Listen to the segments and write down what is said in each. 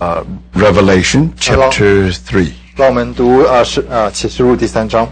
uh, Revelation chapter 3. 让我们读啊是啊启示录第三章。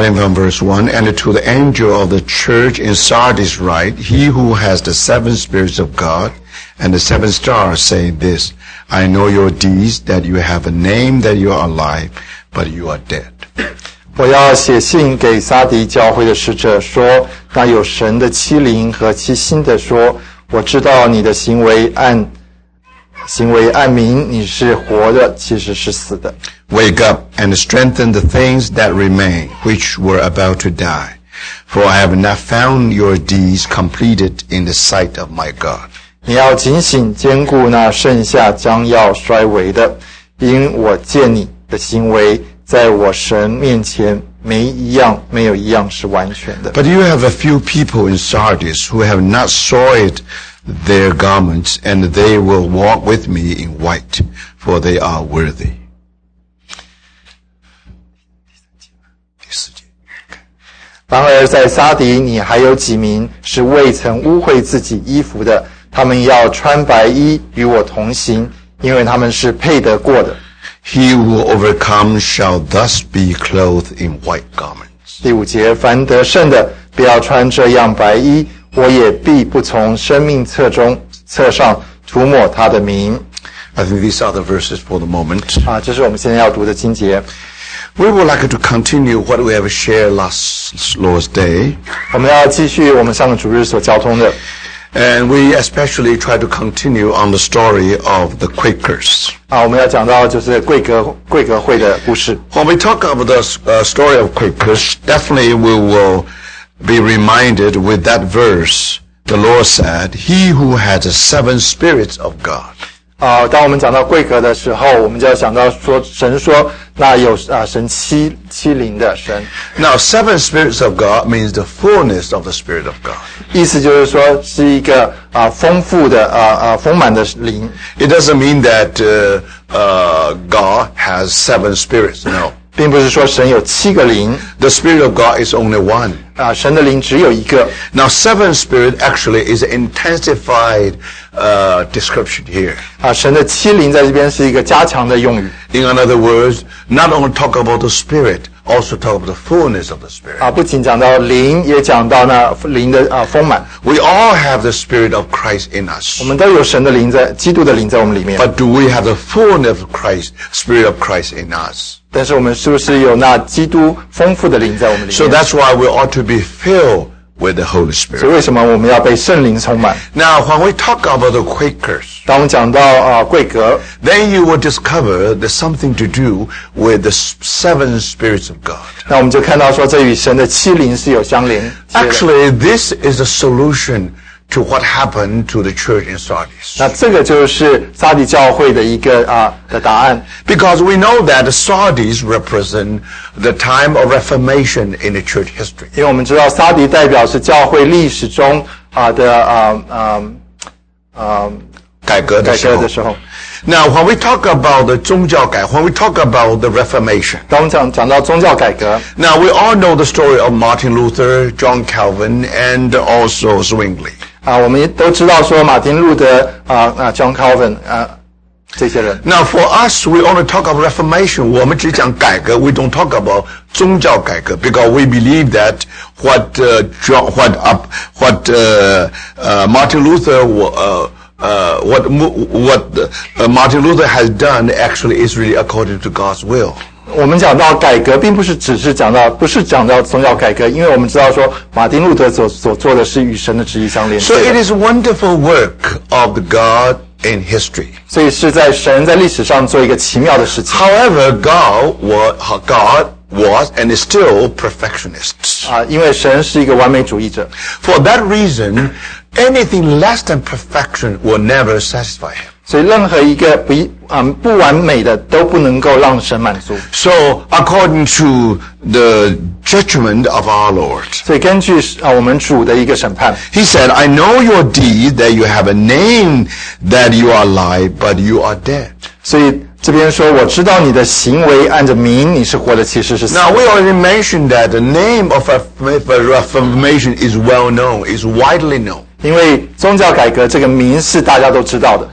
Starting from verse 1, and to the angel of the church in Sardis write, He who has the seven spirits of God and the seven stars say this, I know your deeds, that you have a name, that you are alive, but you are dead. 我要写信给撒迪教会的使者说：那有神的七灵和七心的说，我知道你的行为按行为按明，你是活的，其实是死的。 Wake up and strengthen the things that remain, which were about to die. For I have not found your deeds completed in the sight of my God. 你要警醒，兼顾那剩下将要衰微的，因我见你的行为，在我神面前没一样，没有一样是完全的。 But you have a few people in Sardis who have not soiled their garments, and they will walk with me in white, for they are worthy. 然而在撒迪，你还有几名是未曾污秽自己衣服的，他们要穿白衣与我同行，因为他们是配得过的。He who overcomes shall thus be clothed in white garments. 第五节，凡得胜的，不要穿这样白衣，我也必不从生命册中册上涂抹他的名。I think these are the verses for the moment. 啊，这是我们现在要读的经节。We would like to continue what we have shared last Lord's Day, 我们要继续我们上个主日所交通的， and we especially try to continue on the story of the Quakers. 啊，我们要讲到就是贵格贵格会的故事。 When we talk about the uh, story of Quakers, definitely we will be reminded with that verse. The Lord said, "He who has the seven spirits of God." 啊，当我们讲到贵格的时候，我们就要想到说，神说 那有啊神七七灵的神， Now, seven spirits of God means the fullness of the Spirit of God. 意思就是说是一个啊丰富的啊啊丰满的灵， It doesn't mean that uh, uh, God has seven spirits. No, 并不是说神有七个灵 the Spirit of God is only one. 啊，神的灵只有一个。 Now, seven spirit actually is an intensified uh, description here. 啊，神的七灵在这边是一个加强的用语 In other words, not only talk about the Spirit, also talk about the fullness of the Spirit. 啊，不仅讲到灵，也讲到那灵的啊丰满。 We all have the Spirit of Christ in us. 我们都有神的灵在，基督的灵在我们里面。 But do we have the fullness of Christ, Spirit of Christ in us? 但是我们是不是有那基督丰富的灵在我们里 So 面？ that's why we ought to be filled with the Holy 所 Spirit. 以为什么我们要被圣灵充满？ Now, when we talk about the Quakers, 当我们讲到啊贵格， then you will discover there's something to do with the s- seven spirits of God. 那我们就看到说这与神的七灵是有相连接的。 Actually, this is a solution to what happened to the church in Sardis. 那这个就是撒迪教会的一个啊的答案， Because we know that the Sardis represent the time of Reformation in the church history. 因为我们知道撒迪代表是教会历史中啊的啊啊啊改革的时候。改革的时候。 Now, when we talk about the 宗教改, when we talk about the Reformation, 当我们讲讲到宗教改革， now we all know the story of Martin Luther, John Calvin, and also Zwingli. 啊，我们都知道说马丁路德啊啊 John Calvin 啊这些人。 Now, for us, we only talk about Reformation. 我们只讲改革, we don't talk about 宗教改革 because we believe that what uh, John, what up, what uh, uh, Martin Luther, uh, uh, what mo- what uh, Martin Luther has done actually is really according to God's will. 我们讲到改革，并不是只是讲到，不是讲到宗教改革，因为我们知道说马丁路德所所做的是与神的旨意相连 So 接 it 的， is a wonderful work of the God in history. 所以是在神在历史上做一个奇妙的事情 However, God was, God was and is still perfectionist. 啊，因为神是一个完美主义者， For that reason, anything less than perfection will never satisfy him. 所以任何一个不嗯不完美的都不能够让神满足。So according to the judgment of our Lord，所以根据啊我们主的一个审判，He said, "I know your deed that you have a name that you are alive, but you are dead." 所以这边说，我知道你的行为按着名你是活的，其实是死。Now we already mentioned that the name of Reformation is well known, is widely known. 因为宗教改革这个名是大家都知道的。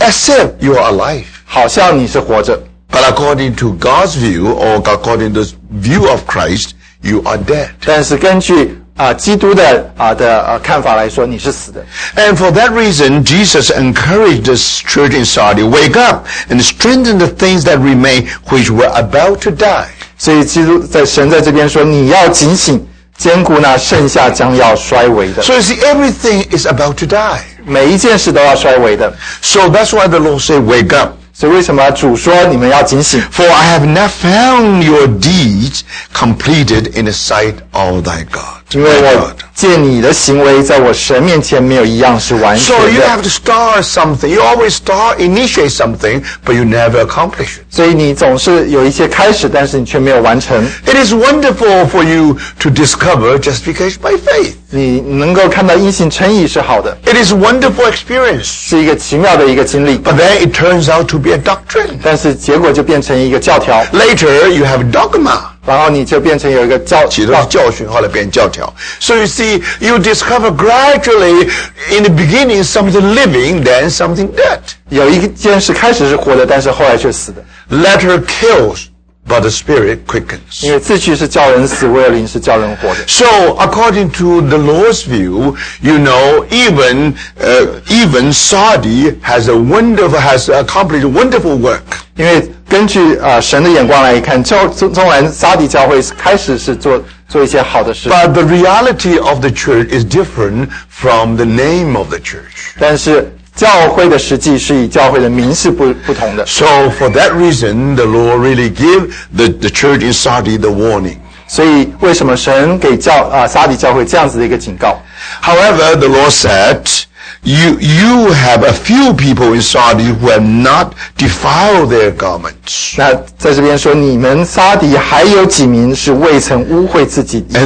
except you are alive. 好像你是活着。But according to God's view or according to the view of Christ, you are dead. 但是根据啊基督的啊的呃看法来说，你是死的。And for that reason, Jesus encouraged the church in Sardis, wake up and strengthen the things that remain, which were about to die. 所以基督在神在这边说，你要警醒，兼顾那剩下将要衰微的。So you see, everything is about to die. 每一件事都要衰微的。 So that's why the Lord said, wake up. 所以为什么主说你们要警醒？ For I have not found your deeds completed in the sight of thy God. 因为 My 我 God. 见你的行为在我神面前没有一样是完 So 全 you 的， have to start something. You always start, initiate something, but you never accomplish it. 所以你总是有一些开始，但是你却没有完成。 It is wonderful for you to discover justification by faith. 你能够看到因信称义是好的， It is a wonderful experience. 是一个奇妙的一个经历， But then it turns out to be a doctrine. 但是结果就变成一个教条， Later, you have dogma. 然后你就变成有一个教，起头是教训，后来变教条。So you see, you discover gradually in the beginning something living, then something dead. 有一件事开始是活的，但是后来却死的。Letter kills, but the spirit quickens. 因为字句是叫人死，为灵是叫人活的。So according to the Lord's view, you know, even uh, even Sardis has a wonderful has accomplished wonderful work. 因为根据啊、呃、神的眼光来看，教纵纵然撒底教会开始是做做一些好的事，But the reality of the church is different from the name of the church。但是教会的实际是以教会的名是不不同的。So for that reason, the Lord really give the the church in Sardis the warning。所以为什么神给教啊、呃、撒底教会这样子的一个警告？However, the Lord said you, you have a few people in Sardis who have not defiled their garments. And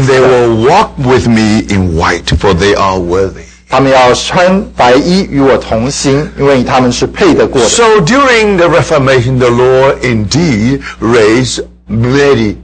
they will walk with me in white, for they are worthy. 他们要穿白衣与我同行，因为他们是配得过的。So during the Reformation, the Lord indeed raised many.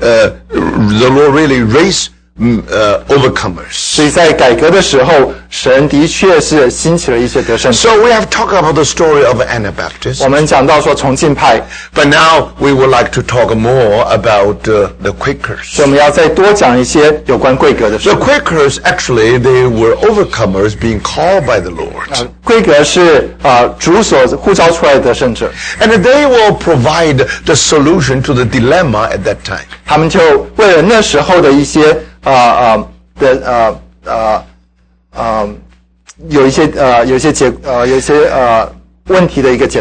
Uh, the Lord really raised mm, uh, overcomers. 所以在改革的时候，神的确是兴起了一些得胜者。 So we have talked about the story of Anabaptists. 我们讲到说重庆派， But now we would like to talk more about uh, the Quakers. 所以我们要再多讲一些有关贵格的事 The。Quakers, actually, they were overcomers being called by the Lord. 贵格是啊、呃主所呼召出来的得胜者， And they will provide the solution to the dilemma at that time. 他们就为了那时候的一些啊啊、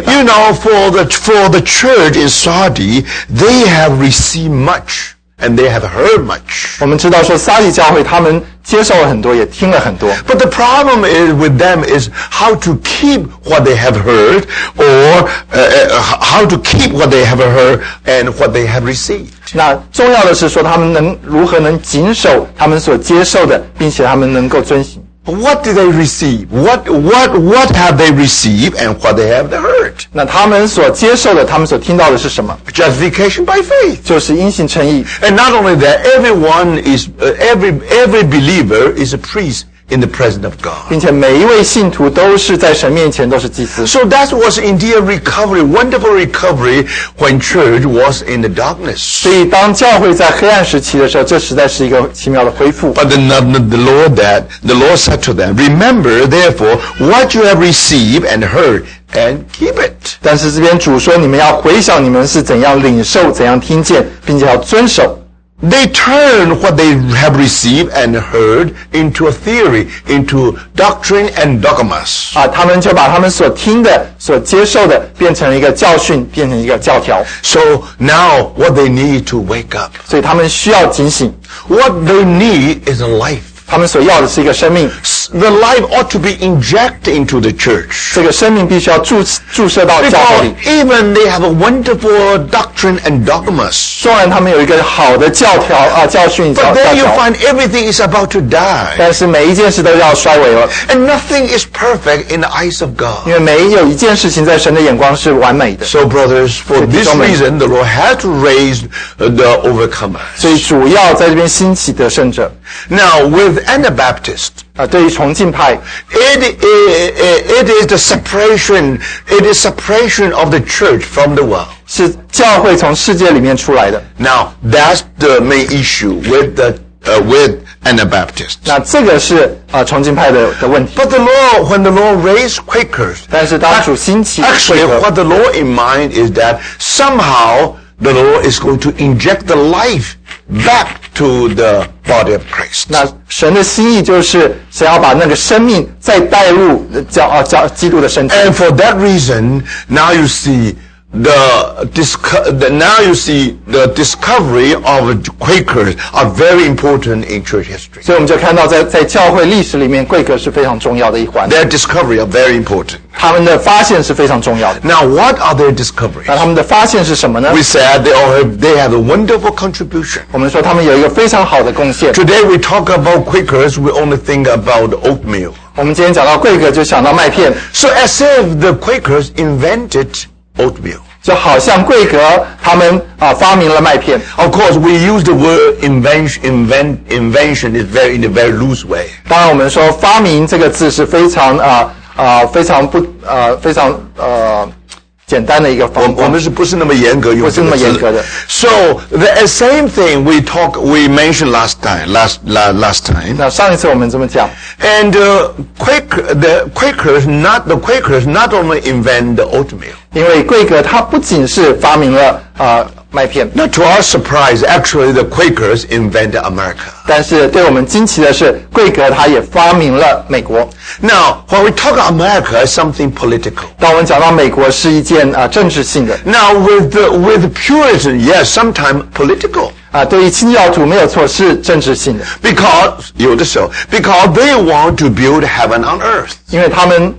you know, for the for the church in Sardis, they have received much. and they have heard much. 我们知道说撒底教会他们接受了很多，也听了很多， But the problem is with them is how to keep what they have heard or uh, uh, how to keep what they have heard and what they have received. 那重要的是说他们能如何能谨守他们所接受的，并且他们能够遵行。 What did they receive? What, what, what have they received and what they have heard? 那他们所接受的，他们所听到的是什么？ Justification by faith. 就是因信称义。 And not only that, everyone is, uh, every, every believer is a priest in the presence of God. 并且每一位信徒都是在神面前都是祭司， So that was indeed a recovery, wonderful recovery when church was in the darkness. 所以当教会在黑暗时期的时候，这实在是一个奇妙的恢复。 But the, the, the Lord that the Lord said to them, remember therefore what you have received and heard and keep it. 但是这边主说，你们要回想你们是怎样领受、怎样听见，并且要遵守。 They turn what they have received and heard into a theory, into doctrine and dogmas. 啊，他们就把他们所听的、所接受的变成一个教训，变成一个教条。 So now what they need to wake up. 所以他们需要警醒， What they need is a life. 他们所要的是一个生命。 S- the life ought to be injected into the church. 这个生命必须要注注射到教会 Because 里。 even they have a wonderful doctrine and dogmas. 虽然他们有一个好的教条啊教训教 But 教 then you 条， find everything is about to die. 但是每一件事都要衰微了， And nothing is perfect in the eyes of God. 因为没有一件事情在神的眼光是完美的。 So, brothers, for this gentlemen. reason, the Lord had to raise uh, the overcomers. 所以主要在这边兴起得胜者 now, with Anabaptist，啊，对于重庆派，it is it is the separation, it is separation of the church from the world，是教会从世界里面出来的。Now that's the main issue with the uh, with Anabaptists. But the Lord, when the Lord raised Quakers，但是当主兴起 Actually, what the Lord in mind is that somehow the Lord is going to inject the life back to the body of Christ. 那神的心意就是想要把那个生命再带入教啊教基督的身体。And for that reason, now you see the, disco- the now you see the discovery of Quakers are very important in church history. 所以我们就看到在在教会历史里面，贵格是非常重要的一环， Their discovery are very important. 他们的发现是非常重要的。 Now, what are their discoveries? 那他们的发现是什么呢 We？said they all have, they have a wonderful contribution. 我们说他们有一个非常好的贡献。 Today we talk about Quakers, we only think about oatmeal. 我们今天讲到贵格，就想到麦片， So as if the Quakers invented oatmeal. 就好像贵格他们啊发明了麦片。 Of course, we use the word invention, invent, invention is very in a very loose way. 当然，我们说发明这个字是非常啊啊非常不呃非常呃 简单的一个方法。我们是不是那么严格用这个字？不是那么严格的。 So the same thing we talk, we mentioned last time, last la, last time. 那上一次我们这么讲， And uh, Quaker, the Quakers, not the Quakers, not only invent the oatmeal. 因为贵格他不仅是发明了啊 麦片， Now, to our surprise, actually, the Quakers invented America. 但是对我们惊奇的是，贵格他也发明了美国。 Now, when we talk about America, it's something political. 当我们讲到美国是一件啊政治性的 Now, with the, with Puritan, yes, sometimes political. 啊，对于清教徒没有错是政治性的， Because, 有的时候, because they want to build heaven on earth. 因为他们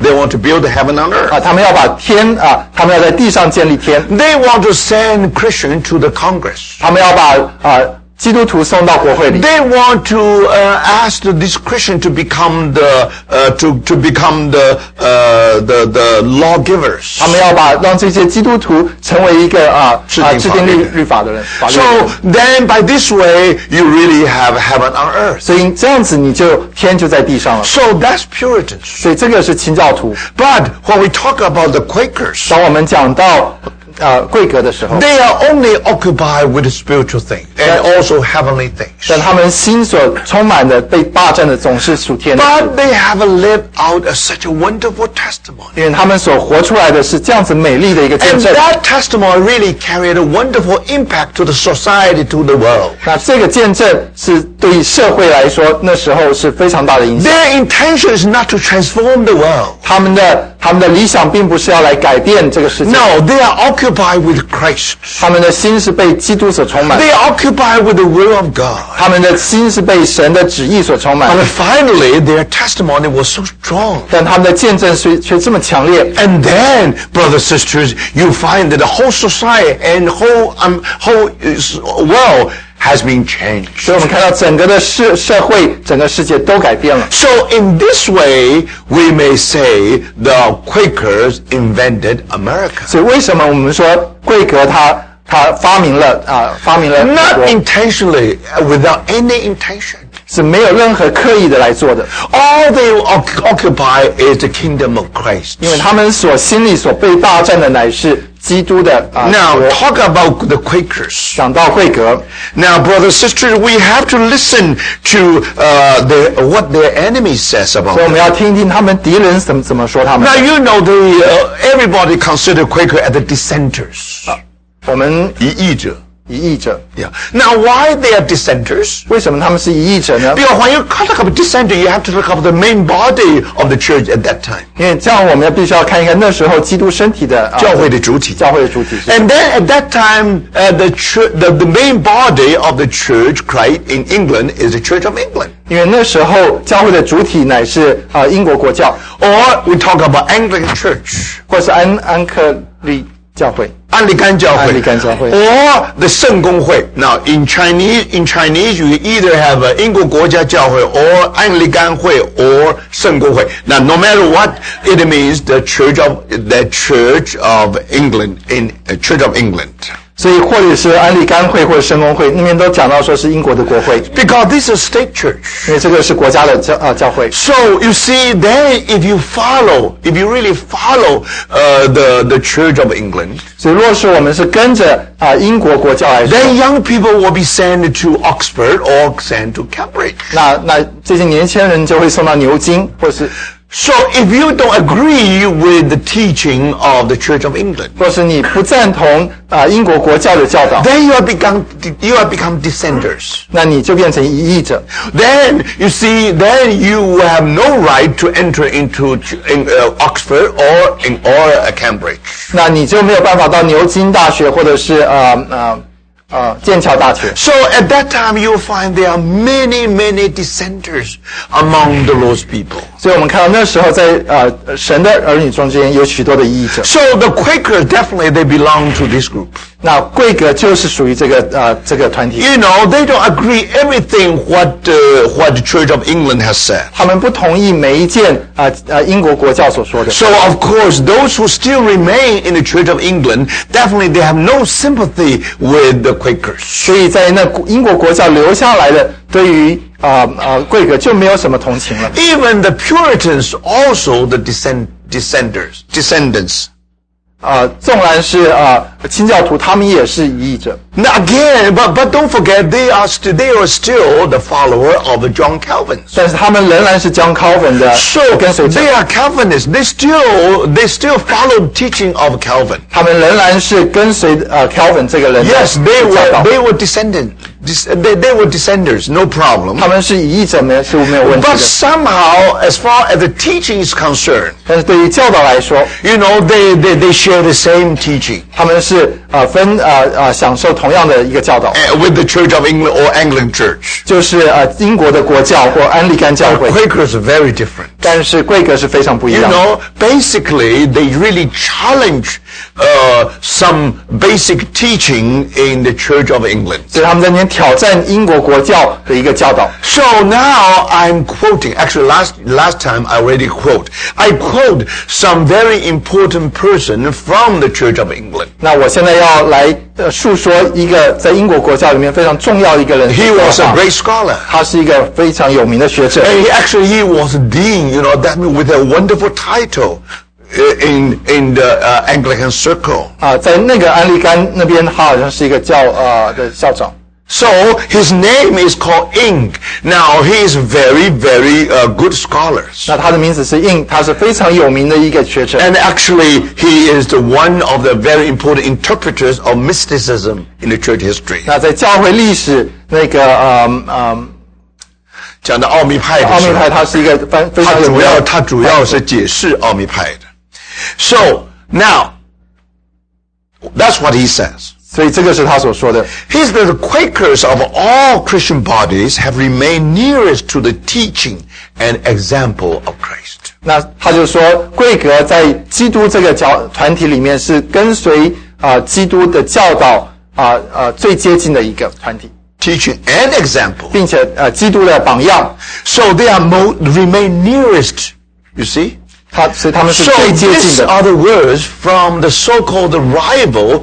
They want to build heaven on earth. 啊他们要把天啊他们要在地上建立天， They want to send Christians to the Congress. 他们要把啊 基督徒送到国会里， They want to uh, ask this Christian to become the uh, to to become the uh, the the lawgivers. 他们要把让这些基督徒成为一个啊制啊制定律定法律的律法的人，法律 So 的人。 then, by this way, you really have heaven on earth. 所以这样子你就天就在地上了。 So that's Puritans. 所以这个是清教徒。 But when we talk about the Quakers, 当我们讲到 呃贵格的时候， they are only occupied with spiritual things and also heavenly things. 但他们心所充满的被霸占的总是属天的， But they have lived out a, such a wonderful testimony. 因为他们所活出来的是这样子美丽的一个见 And 证。 that testimony really carried a wonderful impact to the society, to the world. 那这个见证是对于社会来说，那时候是非常大的影响。 Their intention is not to transform the world. 他们的 他们的理想并不是要来改变这个世界， No, they are occupied with Christ. 他们的心是被基督所充满， They are occupied with the will of God. 他们的心是被神的旨意所充满 And。finally, their testimony was so strong. 但他们的见证却却这么强烈， And then, brothers sisters, you find that the whole society and whole um, whole uh, world has been changed. 所以我们看到整个的社社会、整个世界都改变了。 So in this way, we may say the Quakers invented America. 所以为什么我们说贵格他他发明了啊发明了美 Not 国 intentionally, uh, without any intention. 是没有任何刻意的来做的， All they oc- occupy is the kingdom of Christ. 因为他们所心里所被霸占的乃是 基督的啊 Now, 国。 talk about the Quakers. 讲到贵格， Now, brothers, sisters, we have to listen to uh, the, what their enemy says about 所以我 them. 们要听听他们敌人怎么怎么说他们 Now, you know, the, uh, everybody consider Quaker as the dissenters. 我们异议者. 疑义者， Yeah. Now, why they are dissenters? 为什么他们是疑义者呢？ Because when you talk about dissenter, you have to look up the main body of the church at that time. 因为这样我们要必须要看一看那时候基督身体的、啊、教会的主体。教会的主体是。 And then at that time, uh, the, church, the the main body of the church, Christ in England, is the Church of England. 因为那时候教会的主体乃是啊、英国国教， Or we talk about Anglican Church. 或是安安克利 教会。安利甘教会。安利甘教会。 Or the 圣公会. Now, in Chinese, in Chinese, you either have a 英国国家教会 or 安利甘会 or 圣公会. Now, no matter what it means, the Church of the Church of England in uh, Church of England. 所以或者是安利甘会或者圣公会，那边都讲到说是英国的国会， Because this is a state church. 因为这个是国家的教啊教会。 So you see, then if you follow, if you really follow uh, the the Church of England, 所以若是我们是跟着啊英国国教来说， then young people will be sent to Oxford or sent to Cambridge. 那那这些年轻人就会送到牛津，或是 So if you don't agree with the teaching of the Church of England, 或是你不赞同啊英国国教的教导， then you have become you have become dissenters. 那你就变成异议者。 Then you see, then you have no right to enter into ch- in, uh, Oxford or in or uh, Cambridge. 那你就没有办法到牛津大学或者是呃呃呃 剑桥大学。 So at that time, you'll find there are many, many dissenters among the Lord's people. 所以我们看到那时候在呃神的儿女中间有许多的异议者。 So the Quakers definitely they belong to this group. 那贵格就是属于这个呃这个团体， You know, they don't agree everything what uh, what the Church of England has said. 他们不同意每一件啊呃英国国教所说的。 So of course, those who still remain in the Church of England definitely they have no sympathy with the Quakers. 所以在那英国国教留下来的，对于啊啊贵格就没有什么同情了。 Even the Puritans also the descend, descenders descendants. 啊，纵然是啊 清教徒，他们也是异议者。 Now again, but but don't forget they are st- they are still the follower of John Calvin. 但是他们仍然是将 Calvin 的 So 跟随者， they are Calvinists. They still they still follow the teaching of Calvin. 他们仍然是跟随呃 Calvin 这个人的 Yes, they 教 were 导。 they were descendant. Dis, they, they were descenders, no problem. 他们是异议者，没有是没有问题 But 的。 somehow, as far as the teaching is concerned, 但是对于教导来说， you know, they, they, they share the same teaching 他们是 呃分呃呃享受同样的一个教导， uh, with the Church of England or Anglican Church. 就是呃英国的国教或安利甘教会， Quakers are very different. 但是贵格是非常不一 You 样的。 know, basically, they really challenge uh, some basic teaching in the Church of England. 所以他们在那边挑战英国国教的一个教导。 So now I'm quoting. Actually, last last time I already quote. I quote some very important person from the Church of England. 那 我现在要来呃述说一个在英国国教里面非常重要的一个人 He was a great scholar. 他是一个非常有名的学者，And he actually he was dean, you know, that with a wonderful title uh, in in the uh, Anglican circle. 啊，在那个安利甘那边，他好像是一个教呃的校长。So his name is called Inge. Now he is very, very uh, good scholar. And actually, he is the one of the very important interpreters of mysticism in the church history. 那在教会历史那个嗯嗯。讲到奥秘派的时候，奥秘派它是一个非非常主要，它主要是解释奥秘派的。So now, that's what he says. 所以这个是他所说的。 He says the Quakers of all Christian bodies have remained nearest to the teaching and example of Christ. 那他就说，贵格在基督这个教团体里面是跟随啊、基督的教导啊呃最接近的一个团体， Teaching and example. 并且呃基督的榜样， So they are mo- remain nearest. You see? 他所以他们是 So 最接近 these 的。 are the words from the so-called rival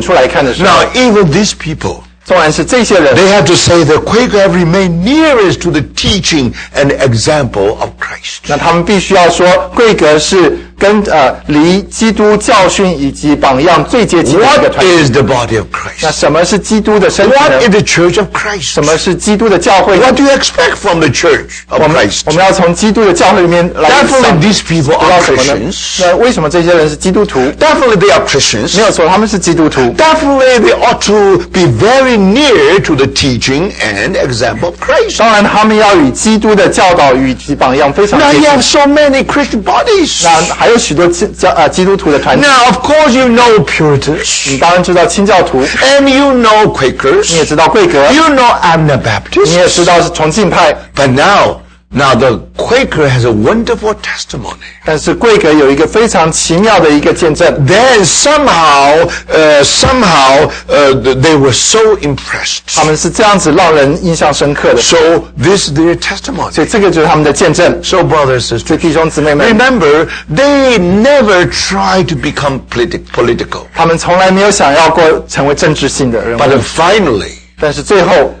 处来看的时候， Now, even these people, 纵然是这些人， they have to say the Quaker have remained nearest to the teaching and example of Christ. 那他们必须要说，贵格是 跟呃离基督教训以及榜样最接近的一个 What 团体。is the body of Christ? 那什么是基督的身体 What is？the church of Christ? 什么是基督的教会？What do you expect from the church of Christ? 我们要从基督的教会里面来 Definitely these people are 什么呢 Christians.？那为什么这些人是基督徒？Definitely they are Christians. 没有错，他们是基督徒。Definitely they ought to be very near to the teaching and example of Christ. 当然，他们要与基督的教导与其榜样非常 Now you。have so many Christian bodies. 那还有许多基教啊基督徒的团体，Now of course you know Puritans 你当然知道清教徒，and you know Quakers. 你也知道贵格，You know 你也.知道是重庆派，But now, now the Quaker has a wonderful testimony. 但是贵格有一个非常奇妙的一个见证。 Then somehow, uh, somehow uh, th- they were so impressed. 他们是这样子让人印象深刻的， So this is their testimony. 所以这个就是他们的见证。 So brothers and 所以 sisters, 弟兄姊妹们， remember they never try to become politi- political. 他们从来没有想要过成为政治性的人 But 物， then finally, 但是最后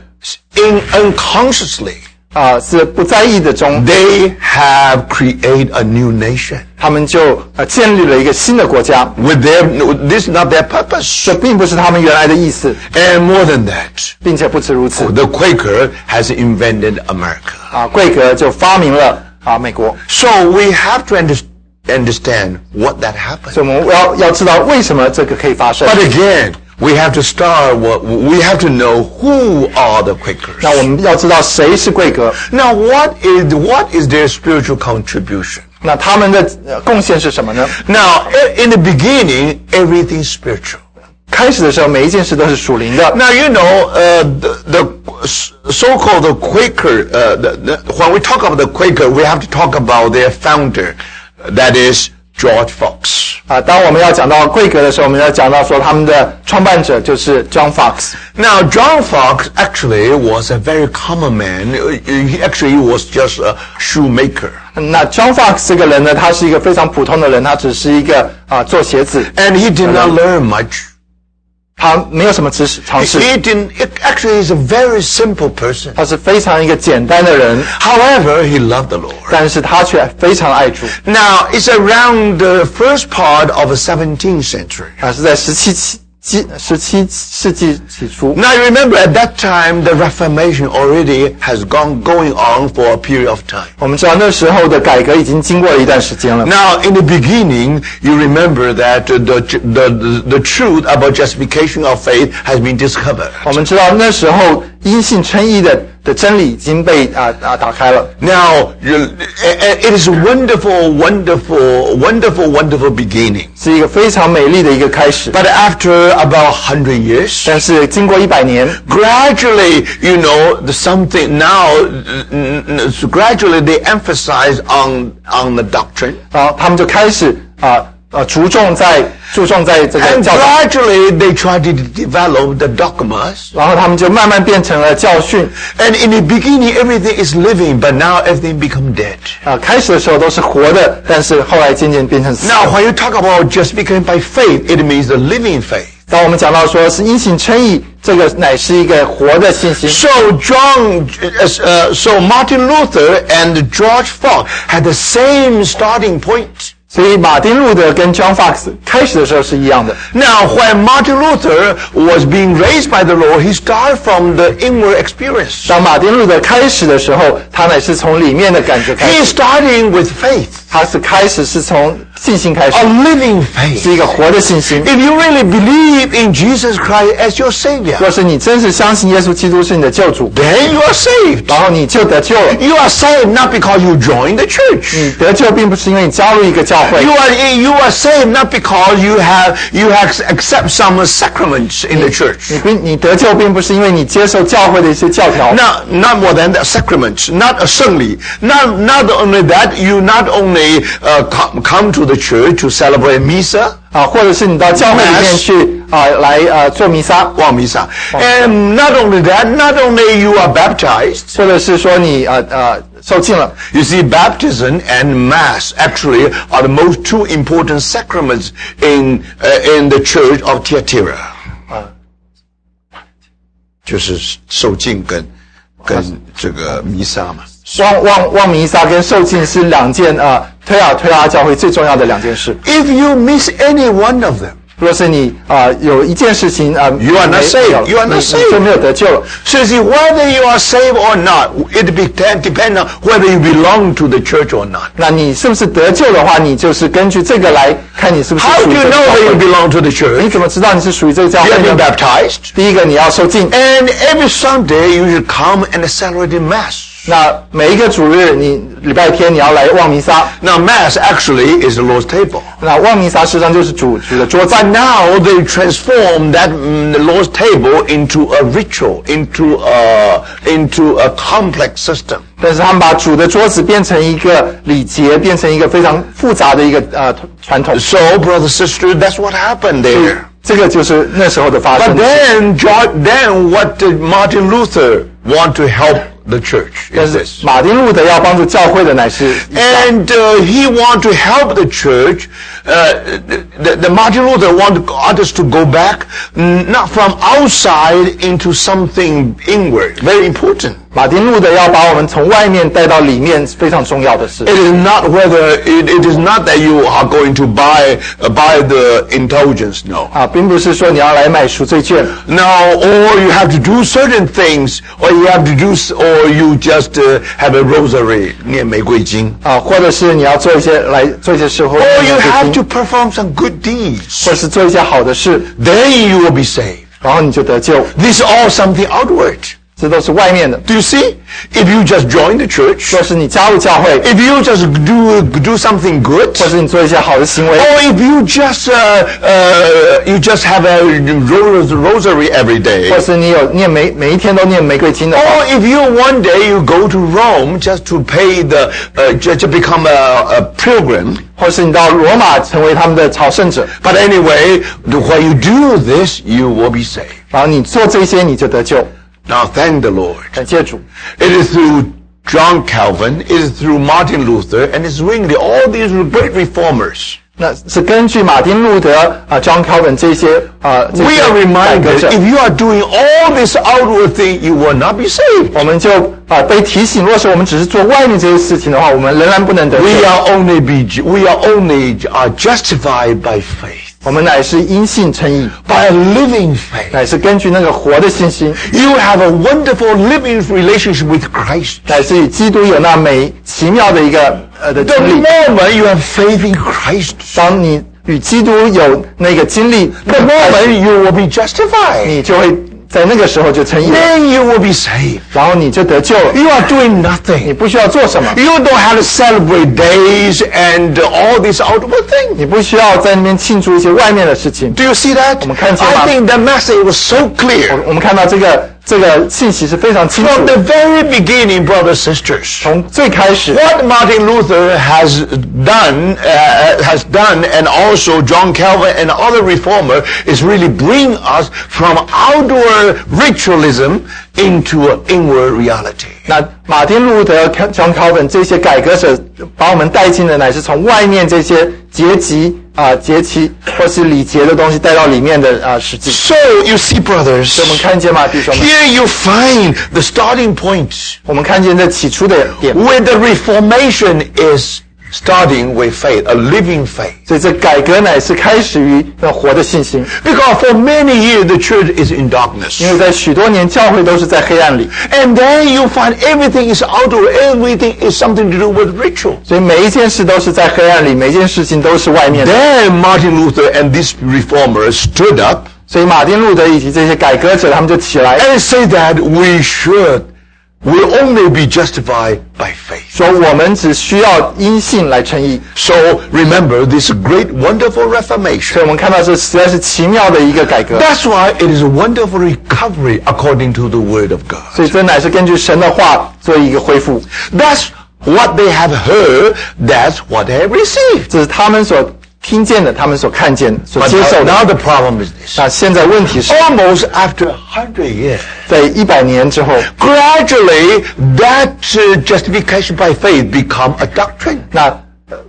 in unconsciously, 啊、是不在意的中， they have created a new nation 他们就呃建立了一个新的国家。 with their. no, This is not their purpose. 这并不是他们原来的意思， And more than that, 并且不止如此 the Quaker has invented America. 啊，贵格就发明了啊美国。 So we have to under- understand what that happened. 所以我们要要知道为什么这个可以发生。 But again, we have to start. What we have to know who are the Quakers. 那我们要知道谁是贵格， Now, what is what is their spiritual contribution? 那他们的呃贡献是什么呢？ Now, i- in the beginning, everything spiritual. 开始的时候，每一件事都是属灵的。 Now, you know, uh, the, the so-called the Quaker. Uh, the, the, when we talk about the Quaker, we have to talk about their founder, that is George Fox. 啊，当我们要讲到贵格的时候，我们要讲到说他们的创办者就是 John Fox。 Now, John Fox actually was a very common man. Uh, He actually was just a shoemaker. 那 John Fox 这个人呢，他是一个非常普通的人，他只是一个啊做鞋子， And he did not learn much. 他没有什么知识常识， He didn't, it actually is a very simple person. 他是非常一个简单的人， However, he loved the Lord. 但是他却非常爱主。 Now, it's around the first part of the 17th century. 啊，是在十七期七 十七世纪起初。 Now, remember, at that time, the Reformation already has gone going on for a period of time. 我们知道那时候的改革已经经过了一段时间了。 Now, in the beginning, you remember that uh, the, the, the, the truth about justification of faith has been discovered. 我们知道那时候因信称义的 的真理已经被啊啊打开了。 Now, you- a- a- it is a wonderful, wonderful, wonderful, wonderful beginning. 是一个非常美丽的一个开始。 But after about 100 years, 但是经过一百年， gradually, you know, the something now, n- n- so gradually they emphasize on, on the doctrine. 然后他们就开始啊 呃注重在注重在这个 And 教导， gradually they try to develop the dogmas. 然后他们就慢慢变成了教训。 And in the beginning, everything is living, but now everything become dead. 啊，开始的时候都是活的，但是后来渐渐变成死的。 Now, when you talk about justification by faith, it means the living faith. 当我们讲到说是因信称义，这个乃是一个活的信心。 So John, uh, so Martin Luther and George Fox had the same starting point. 所以马丁路德跟 John Fox 开始的时候是一样的。 Now, when Martin Luther was being raised by the Lord, he started from the inward experience. 当马丁路德开始的时候，他乃是从里面的感觉开 He 始， is starting with faith, 他是开始是从信心开始 a，living 是 faith. 一个活的信心。 If you really believe in Jesus Christ as your Savior, 若是你真是相信耶稣基督是你的救主， then you are saved. 然后你就得救了。 You are saved not because you joined the church. 你得救并不是因为你加入一个教会 You，are you are saved not because you have you have accept some sacraments in the church. 你并你得救并不是因为你接受教会的一些教条， Not not more than that sacraments, not a 圣礼. Not not only that, you not only uh, come come to the church to celebrate Misa, 啊，或者是你到教会里面去啊来呃做弥撒，well, Misa, and not only that, not only you are baptized. 或者是说你呃呃受浸了。 You see, baptism and mass actually are the most two important sacraments in uh, in the church of Thyatira. 就是受浸跟跟这个弥撒嘛。望望望弥撒跟受浸是两件啊 推啊推拉教会最重要的两件事。 If you miss any one of them, 如果是你啊、有一件事情啊、 You are not 没 saved. 没有 You are not 你 saved. 你就没有得救了。 so you see, whether you are saved or not, it depend depend on whether you belong to the church or not. 那你是不是得救的话，你就是根据这个来看你是不是 How 属 do 于 you 这个 know 教 that you 会。 belong to the 你 church? 怎么知道你是属于这个教 You 会 have been 呢？ baptized. 第一个你要受浸， And every Sunday you should come and celebrate the Mass. 那每一个主日你礼拜天你要来望弥撒。 Now, Mass actually is the Lord's table. 那望弥撒实际上就是主主的桌子 But。now they transform that mm, the Lord's table into a ritual, into a, into a complex system. 但是他们把主的桌子变成一个礼节，变成一个非常复杂的一个呃传统。 So, brother, sister, that's what happened there. 这个就是那时候的发 But 生。 then, John, then what did Martin Luther want to help the church. Is this. And uh, he want to help the church. Uh, the, the, Martin Luther want us to go back, not from outside into something inward. Very important. 马丁路德要把我们从外面带到里面，非常重要的事。It is not whether it it is not that you are going to buy uh, buy the indulgence. No. 啊，并不是说你要来买赎罪券。No, or you have to do certain things, or you have to do, or you just uh, have a rosary 念玫瑰经。啊，或者是你要做一些来做一些事或。Or you have to perform some good deeds. 或是做一些好的事。Then you will be saved. is all something outward. 这都是外面的。 Do you see? If you just join the church, 若是你加入教会， if you just do do something good, 或是你做一些好的行为， or if you just uh, uh, you just have a ros- rosary every day, 或是你有念每每一天都念玫瑰经的话， Or if you one day you go to Rome just to pay the uh, just to become a, a pilgrim. 或是你到罗马成为他们的朝圣者， But anyway, the- when you do this, you will be saved. 然后你做这些你就得救。 Now thank the Lord. 感谢主。 It is through John Calvin, it is through Martin Luther, and it's really all these great reformers. 那是根据马丁路德啊、John Calvin 这些啊、这 We 些 are 改革 reminded 者， if you are doing all this outward thing, you will not be saved. 我们就啊、被提醒，若是我们只是做外面这些事情的话，我们仍然不能得救。 We are only be we are only are justified by faith, 我们乃是因信称义，by a living faith. 乃是根据那个活的信心，You have a wonderful living relationship with Christ. 乃是与基督有那美奇妙的一个呃的经历 The。moment you have faith in Christ, 当你与基督有那个经历，the moment you will be justified. 你就会在那个时候就成义了，Then you will be saved. 然后你就得救了。You are doing nothing. 你不需要做什么，You don't have to celebrate days and all these outward things. 你不需要在那边庆祝一些外面的事情。Do you see that? 我们看见吗？I think the message was so clear 我们看到这个这个信息是非常清楚 from 的， the very beginning, brothers sisters. 从最开始， What Martin Luther has done, uh, has done, and also John Calvin and other reformer is really bring us from outward ritualism into an inward reality. 那马丁路德、John Calvin 这些改革者把我们带进的，乃是从外面这些节集 啊、节期或是礼节的东西带到里面的啊、实际。So you see, brothers, 我们看见吗，弟兄们？here you find the starting point 我们看见这起初的点，where the Reformation is starting with faith, a living faith. 所以这改革乃是开始于那活的信心， Because for many years the church is in darkness. 因为在许多年教会都是在黑暗里， And then you find everything is outward, everything is something to do with ritual. 所以每一件事都是在黑暗里，每一件事情都是外面的。 Then Martin Luther and these reformers stood up 所以马丁路德以及这些改革者，他们就起来 and said that we should, will only be justified by faith. 说，我们只需要因信来称义。 So remember this great, wonderful 所以 reformation. 我们看到这实在是奇妙的一个改革。 That's why it is a wonderful recovery according to the Word of God. 所以这乃是根据神的话做一个恢复， That's what they have heard. That's what they have received. 这是他们所 听见的，他们所看见、所 But 接受 now, now 的。 the problem is this. 那现在问题是 Almost after 100 years, 在一百年之后， gradually that uh, justification by faith become a doctrine. 那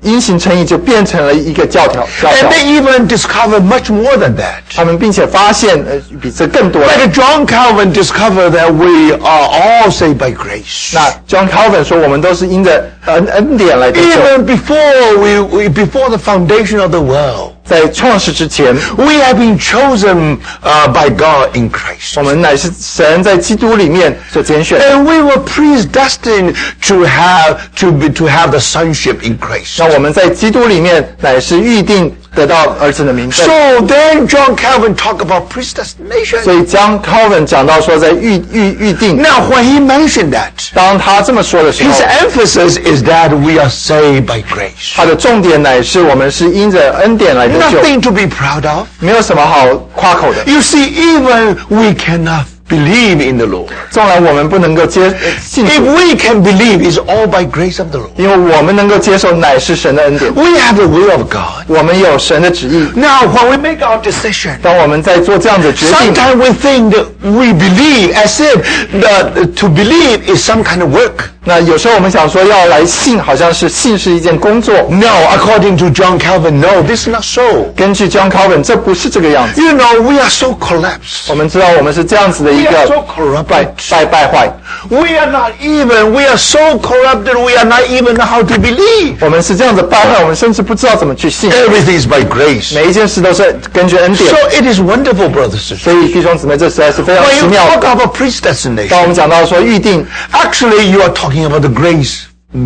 因信称义就变成了一个教条教 And 条。 they even discovered much more than that. 他们并且发现呃比这更多了。 Like John Calvin discovered that we are all saved by grace. 那 John Calvin 说，我们都是因着恩恩典来得救。 Even before we, we before the foundation of the world, 在创世之前， we have been chosen uh, by God in Christ. 我们乃是神在基督里面所拣选的。 And we were predestined to have to be to have the sonship in Christ. 那我们在基督里面乃是预定 得到儿子的名分。 So then John Calvin talked about predestination. 所以将 Calvin 讲到说，在预预预定。 Now when he mentioned that, 当他这么说的时候 his，emphasis is that we are saved by grace. 他的重点乃是我们是因着恩典来得救， Nothing to be proud of. 没有什么好夸口的。 You see, even we cannot believe in the Lord. 纵然我们不能够接呃信 If 主， we can believe, it's all by grace of the Lord. 因为我们能够接受乃是神的恩典， We have the will of God. 我们有神的旨意。 Now, when we make our decision, 当我们在做这样的决定， sometimes we think that we believe as if that to believe is some kind of work. 那有时候我们想说要来信，好像是信是一件工作。 No, according to John Calvin, no, this is not so. 根据 John Calvin，这不是这个样子。 You know, we are so collapsed. 我们知道我们是这样子的 一 We are so 个 corrupt. 败败败坏， We are not even, we are so corrupted, we are not even know how to believe. 我们是这样子败坏，我们甚至不知道怎么去信。 Everything is by grace. 每一件事都是根据恩典 So，it is wonderful, brothers and sisters. 所以弟兄姊妹，这实在是非常 When 奇 you 妙 talk 的。 about predestination, 当我们讲到说预定， actually you are talking about the grace,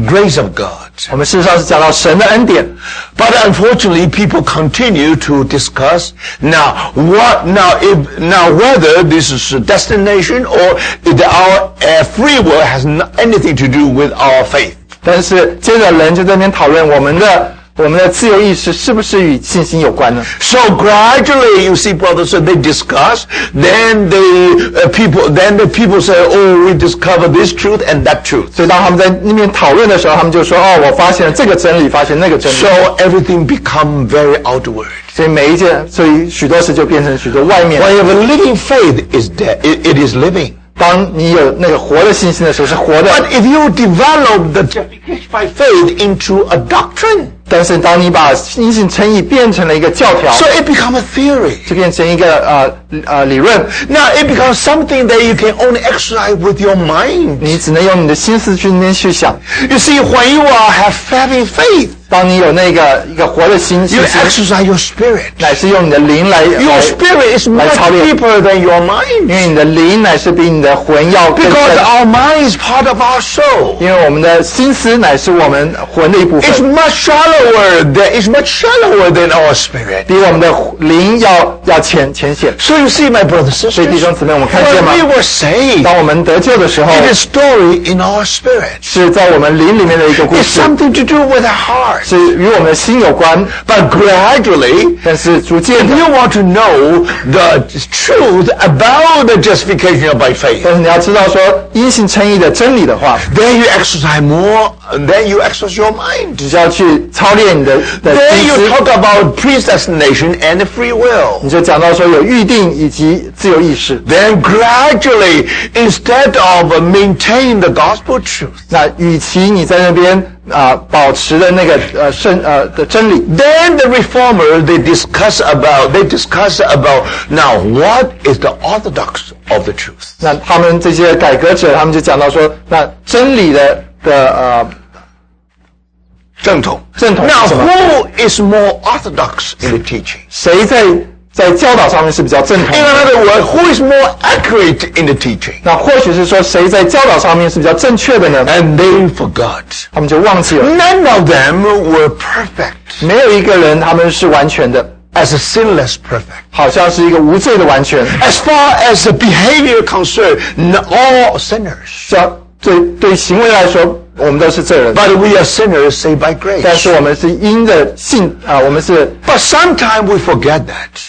grace of God. 我们事实上是讲到神的恩典。 But unfortunately, people continue to discuss now what now if now whether this is a destination or if our uh, free will has not anything to do with our faith. 但是接着人就在那边讨论我们的 我们的自由意识是不是与信心有关呢？ So gradually, you see, brothers, so they discuss. Then the uh, people, then the people say, "Oh, we discover this truth and that truth." 所以当他们在那边讨论的时候，他们就说：“哦，我发现了这个真理，发现那个真理。 So everything become very outward. ”所以每一件，所以许多事就变成许多外面。 When you have a living faith, is dead. It, it is living. 当你有那个活的信心的时候，是活的。 But if you develop the justification by faith into a doctrine, 但是当你把阴性乘以变成了一个教条，so it becomes a theory. 就变成一个呃呃理论，Now it becomes something that you can only exercise with your mind. 你只能用你的心思去那边去想。You see, when you are have having faith, 当你有那个一个活的心 you 信心， exercise your spirit. 乃是用你的灵来 Your 来 spirit is much 来操练， deeper than your 因 mind. 为你的灵乃是比你的魂要更 Because 深。 our mind is part of our soul. 因为我们的心思乃是我们魂的一部 It's 分， much shallower than it's much shallower than our spirit. 比我们的灵要要浅浅显。 So you see, my brothers and 所以 sisters, 弟兄姊妹，我们看见 when 吗 we？were saved, 当我们得救的时候， it is story in our spirit. 是在我们灵里面的一个故 It's 事， something to do with our heart. 是与我们的心有关。 But gradually, 但是逐渐 if 的， you want to know the truth about the justification by faith, 但是你要知道说因信称义的真理的话， then you exercise more, and then you exercise your mind. 只需要去操练你的的 Then 心 you 思， talk about predestination and free will. 你就讲到说有预定以及自由意识。 Then gradually, instead of maintaining the gospel truth, 那与其你在那边 啊、保持的那个呃圣呃的真理， then the reformer they discuss about they discuss about now what is the orthodox of the truth. 那他们这些改革者，他们就讲到说，那真理的的呃正统.正统是 Now, 什么？ who is more orthodox in the teaching? 谁在 在教导上面是比较正统 In 的？ other words, who is more accurate in the teaching? 那或许是说谁在教导上面是比较正确的呢？ And they forgot. 他们就忘记了， None of them were perfect 没有一个人他们是完全的， as a sinless perfect. 好像是一个无罪的完全。 As far as the behavior concerned, n- all sinners. 像对对行为来说，我们都是罪人， But we are sinners saved by 但 grace. 是我们是因着信啊、我们是， But sometimes we forget that.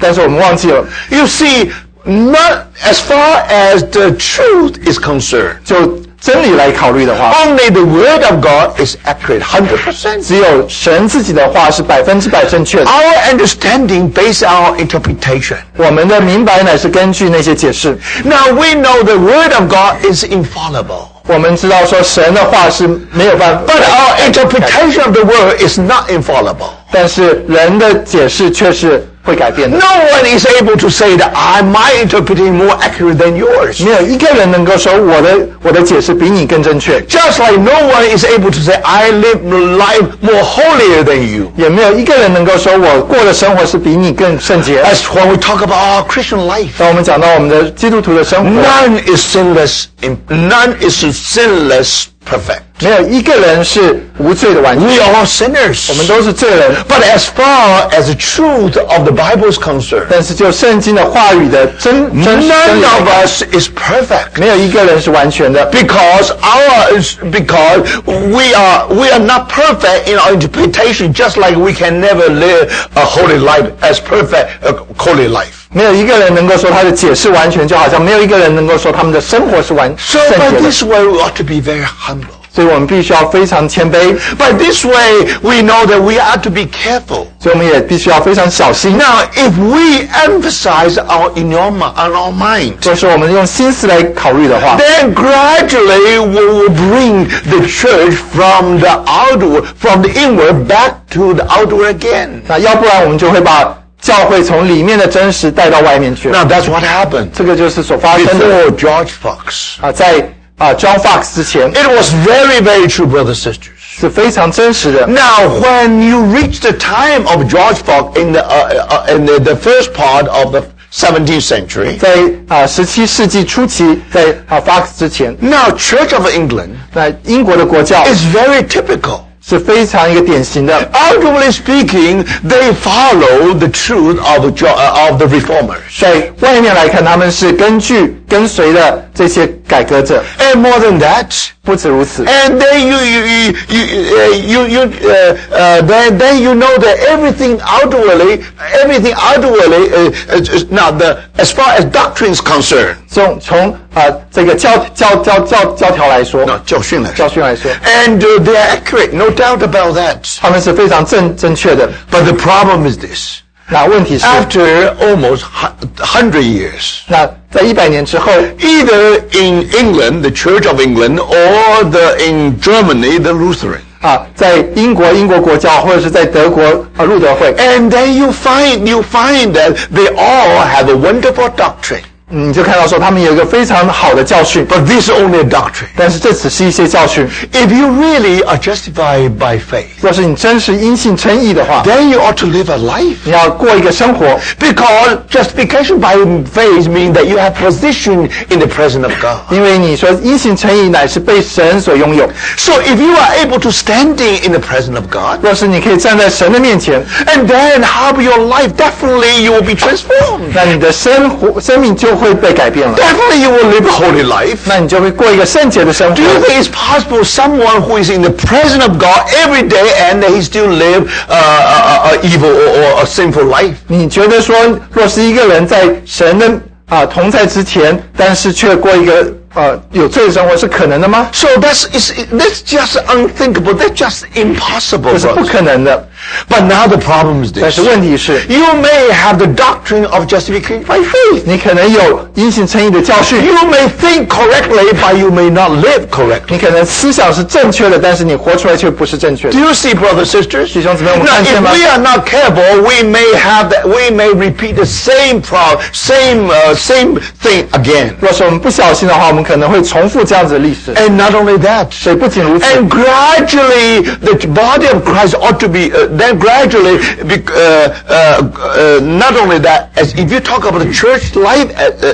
但是我们忘记了， You see, not as far as the truth is concerned. 就真理来考虑的话， Only the word of God is accurate, 100%. 只有神自己的话是百分之百正确的。 Our understanding based on our interpretation. 我们的明白乃是根据那些解释。 Now we know the word of God is infallible. 我们知道说神的话是没有办法 But our interpretation of the word is not infallible. 但是人的解释却是会改变的。 No one is able to say that I my interpretation more accurate than yours. 没有一个人能够说我的我的解释比你更正确， Just like no one is able to say I live life more holier than you. 也没有一个人能够说我过的生活是比你更圣洁。 That's when we talk about our Christian life. 当我们讲到我们的基督徒的生活， None is sinless. None is sinless perfect. 没有一个人是无罪的完全， We are all sinners. 我们都是罪人。 But as far as the truth of the Bible is concerned, 但是就圣经的话语的真真真 none 理 of us is perfect. 没有一个人是完全的， Because our is because we are we are not perfect in our interpretation, just like we can never live a holy life as perfect a holy life. 没有一个人能够说他的解释完全，就好像没有一个人能够说他们的生活是完 So 圣 by 洁的。 this way, we ought to be very humble. 所以我们必须要非常谦卑， By this way, we know that we are to be careful. 所以我们也必须要非常小心。 Now, if we emphasize our in your mi- on our mind, 就是我们用心思来考虑的话， then gradually we will bring the church from the outward, from the inward back to the outward again. 那要不然我们就会把教会从里面的真实带到外面去。 Now, that's what happened 这个就是所发生的 before George Fox. 啊，在 啊 John Fox 之前 It was very, very true, brothers and sisters. 是非常真实的。 Now, when you reach the time of George Fox in the uh, uh, in the, the first part of the 17th century, 在啊十七世纪初期，在啊 Fox 之前， now Church of England 那英国的国教 is very typical. 是非常一个典型的。 Outwardly speaking, they follow the truth of the, jo- uh, of the reformers. 在外面来看，他们是根据跟随的这些 改革者。 And more than that, 不止如此， and then you you you you uh, you, you uh, uh, then then you know that everything outwardly, everything outwardly. Uh, uh, is- now, the as far as doctrine is concerned, 从从啊这个教教教教教条来说， no, 教训来说。教训来说， and uh, they are accurate, no doubt about that. 他们是非常正正确的。 But the problem is this: 那问题是， after almost hu- hundred years, 那在一百年之后， either in England, the Church of England, or the in Germany, the Lutheran. 啊，在英国英国国教或者是在德国啊路德会， And then you find you find that they all have a wonderful doctrine. 你就看到说他们有一个非常好的教训， But this is only a doctrine. 但是这只是一些教训。 If you really are justified by faith, 要是你真是因信称义的话， then you ought to live a life. 你要过一个生活， Because justification by faith means that you have position in the presence of God. 因为你说因信称义乃是被神所拥有。 So if you are able to standing in the presence of God, 若是你可以站在神的面前， and then how your life definitely you will be transformed. 那你的生活生命就会 被改变了， Definitely you will live a holy life. 那你就会过一个圣洁的生活 Do。you think it's possible someone who is in the presence of God every day and he still live uh, a, a, a evil or, or a sinful life? 你觉得说，若是一个人在神的啊、同在之前，但是却过一个 呃有罪的生活，是可能的吗？ So that's it's, that's just unthinkable. That's just impossible. 这是不 brothers. 可能的。 But now the problem is 但 this: 是问题是， you may have the doctrine of justification by faith. 你可能有因信称义的教训， You may think correctly, but you may not live correctly. 你可能思想是正确的，但是你活出来却不是正确的 Do。you see, brothers sisters? 弟兄姊妹，我们 Now, 看见吗？ if we are not careful, we may have that. We may repeat the same problem, same uh, same thing again. 若是我们不小心的话，我们 们可能会重复这样子的历史。And not only that，所以不仅如此。And gradually the body of Christ ought to be uh, then gradually be uh, uh, not only that as if you talk about the church life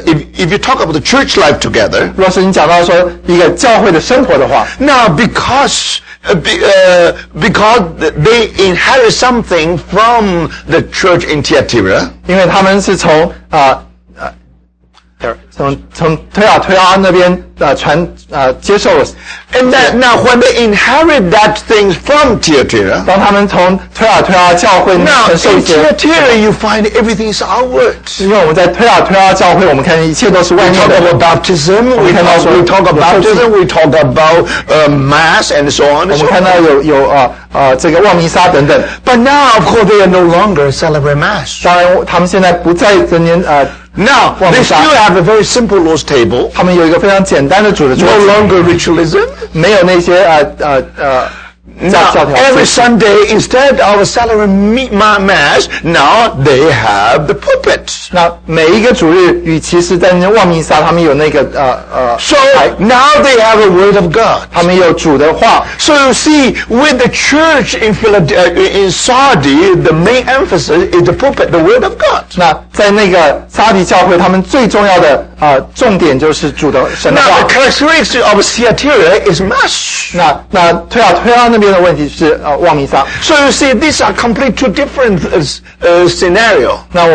if if you talk about the church life together。若是你讲到说一个教会的生活的话，Now because because they inherit something from the church in Thyatira，因为他们是从啊。there 从从推亚推阿那边呃传呃接受了， and that now when they inherit that thing from Thyatira, 当他们从推亚推阿教会 now 承受 in 一些， Thyatira you find everything is outward. 因为我们在推亚推阿教会，我们看一切都是外 We 面 talk 的。 about baptism. We can talk, also- we talk about we also- baptism. We talk about uh, mass and so on 我 and 们 so 看 on. 到有有呃呃这个望弥撒等等。 But now, of course, they are no longer celebrate mass. 当然，他们现在不在这年呃 Now, Well, they we still got- have a very simple Lord's table. No longer ritualism. 没有那些啊啊啊。Now, every Sunday, instead of a salary mass, now they have the pulpit. 那每一个主日，与其是在那望弥撒，他们有那个呃呃。So now they have a word of God. 他们有主的话。So you see, with the church in Philadelphia, uh, in Sardis, the main emphasis is the pulpit, the word of God. 那在那个撒迪教会，他们最重要的啊、呃，重点就是主的神的话。characteristics of Thyatira is much. 那那推到推到那边的问题是呃望弥撒。So you see, these are completely two different uh, scenario. now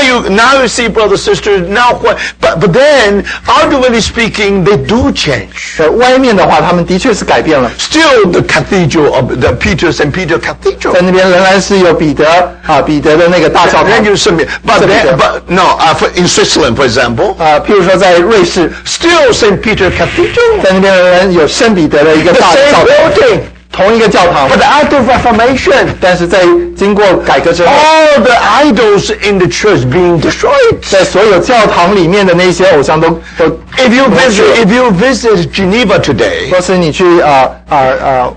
you now you see, brother sister, now what? But but then, outwardly speaking, they do change. 呃，外面的话，他们的确是改变了。Still the cathedral of the Peter's and Peter Cathedral。在那边仍然是有彼得啊、呃，彼得的那个大教堂。you submit, but St. then, Peter. but no, uh, for, in Switzerland, for example, 啊，譬如说在瑞士， still St. Peter Cathedral, 在那边仍然有圣彼得的一个 the 大 same 教堂， building. 同一个教堂， But after Reformation, 但是在经过改革之后， all the idols in the church being destroyed. 在所有教堂里面的那些偶像都都 If you 都去 visit, 了 if you visit Geneva today, 或是你去啊啊啊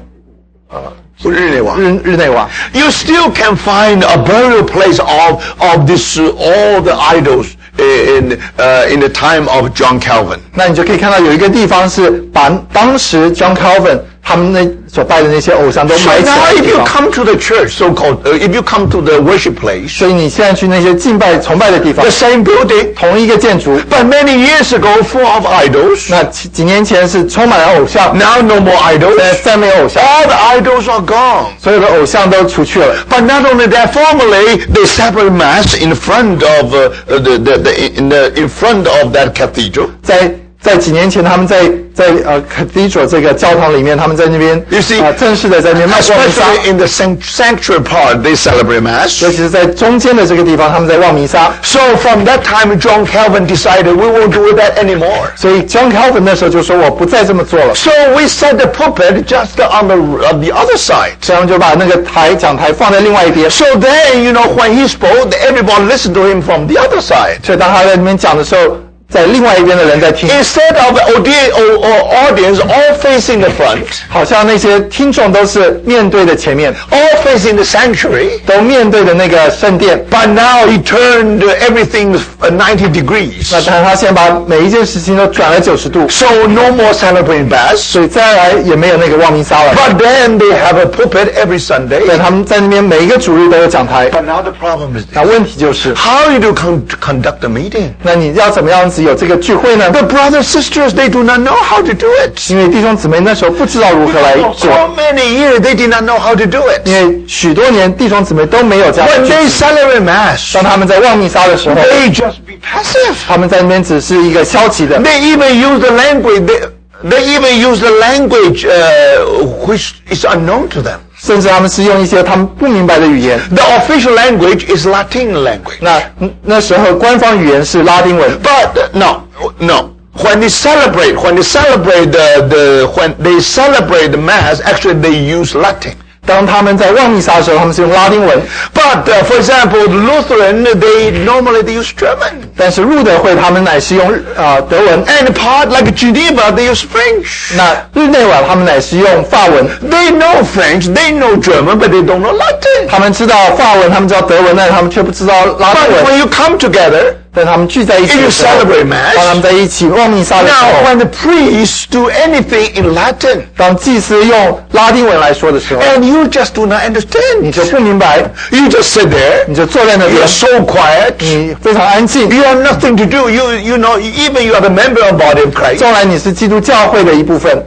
日内瓦日日内瓦， you still can find a burial place of of this uh, all the idols in uh, in the time of John Calvin. 那你就可以看到有一个地方是把当时 John Calvin 他们那所拜的那些偶像都 So 埋起 now, 来的 if 地 you 方。 come to the church, so-called, uh, if you come to the worship place, 所以你现在去那些敬拜崇拜的地方 the，same building, 同一个建筑， but many years ago, full of idols. 那几几年前是充满了偶像， Now no more 现在 idols. 再没有偶像， All the idols are gone. 所有的偶像都除去了。 But not only that, formerly they celebrate mass in front of uh, the, the, the, in the in front of that cathedral. 在 在几年前，他们在在呃 Cathedral 这个教堂里面，他们在那边 You see, 啊、正式的在那边卖望弥撒， Especially in the sanct- sanctuary part, they celebrate mass. 尤其是在中间的这个地方，他们在望弥撒。 So from that time, John Calvin decided we won't do that anymore. 所以 John Calvin 那时候就说我不再这么做了， So we set the pulpit just on the on the other side. 这样就把那个台讲台放在另外一边。 So then, you know, when he spoke, everyone listened to him from the other side. 所以当他在那边讲的时候， 在另外一边的人在听， Instead of the audi- or, or audience all facing the front, 好像那些听众都是面对的前面， all facing the sanctuary, 都面对的那个圣殿。 but now he turned everything uh, 90 degrees. 那但是他现在把每一件事情都转了九十度， So no more celebrating mass. 所以再来也没有那个望弥撒了。 But then they have a pulpit every Sunday. 对，他们在那边每一个主日都有讲台。 But now the problem is 那 this. 问题就是， How you do con- conduct a meeting? 那你要怎么样子 有这个聚会呢？ The brothers sisters they do not know how to do it. 因为弟兄姊妹那时候不知道如何来 For 做， so many years they did not know how to do 因 it. 为许多年弟兄姊妹都没有这样的 When 聚 they 集。 celebrate mass, 当他们在望弥撒的时候， they just be passive. 他们在那边只是一个消极的， They even use the language. They, they even use the language uh, which is unknown to them. 甚至他们是用一些他们不明白的语言。 The official language is Latin language. 那那时候官方语言是拉丁文， But uh, no, no. When they celebrate, when they celebrate the, the when they celebrate the mass, actually they use Latin. 当他们在望弥撒的时候，他们是用拉丁文； But uh, for example, Lutheran, they normally they use German. 但是路德会他们乃是用啊、呃德文。 And part like Geneva, they use French. 那日内瓦他们乃是用法文， They know French, they know German, but they don't know Latin. 他们知道法文，他们知道德文，但他们却不知道拉丁 But 文。 when you come together, 但他们聚在一起 if you 的时候， celebrate Mass, 当他们在一起望弥撒的时 now 候， when the priests do anything in Latin, 当祭司用拉丁文来说的时候， and you just do not 你 understand, 就不明白， you just sit there, 你就坐在那边 you're，so quiet, 你非常安静。 you have nothing to do. You you know even you are the member of body of Christ. 纵然你是基督教会的一部分，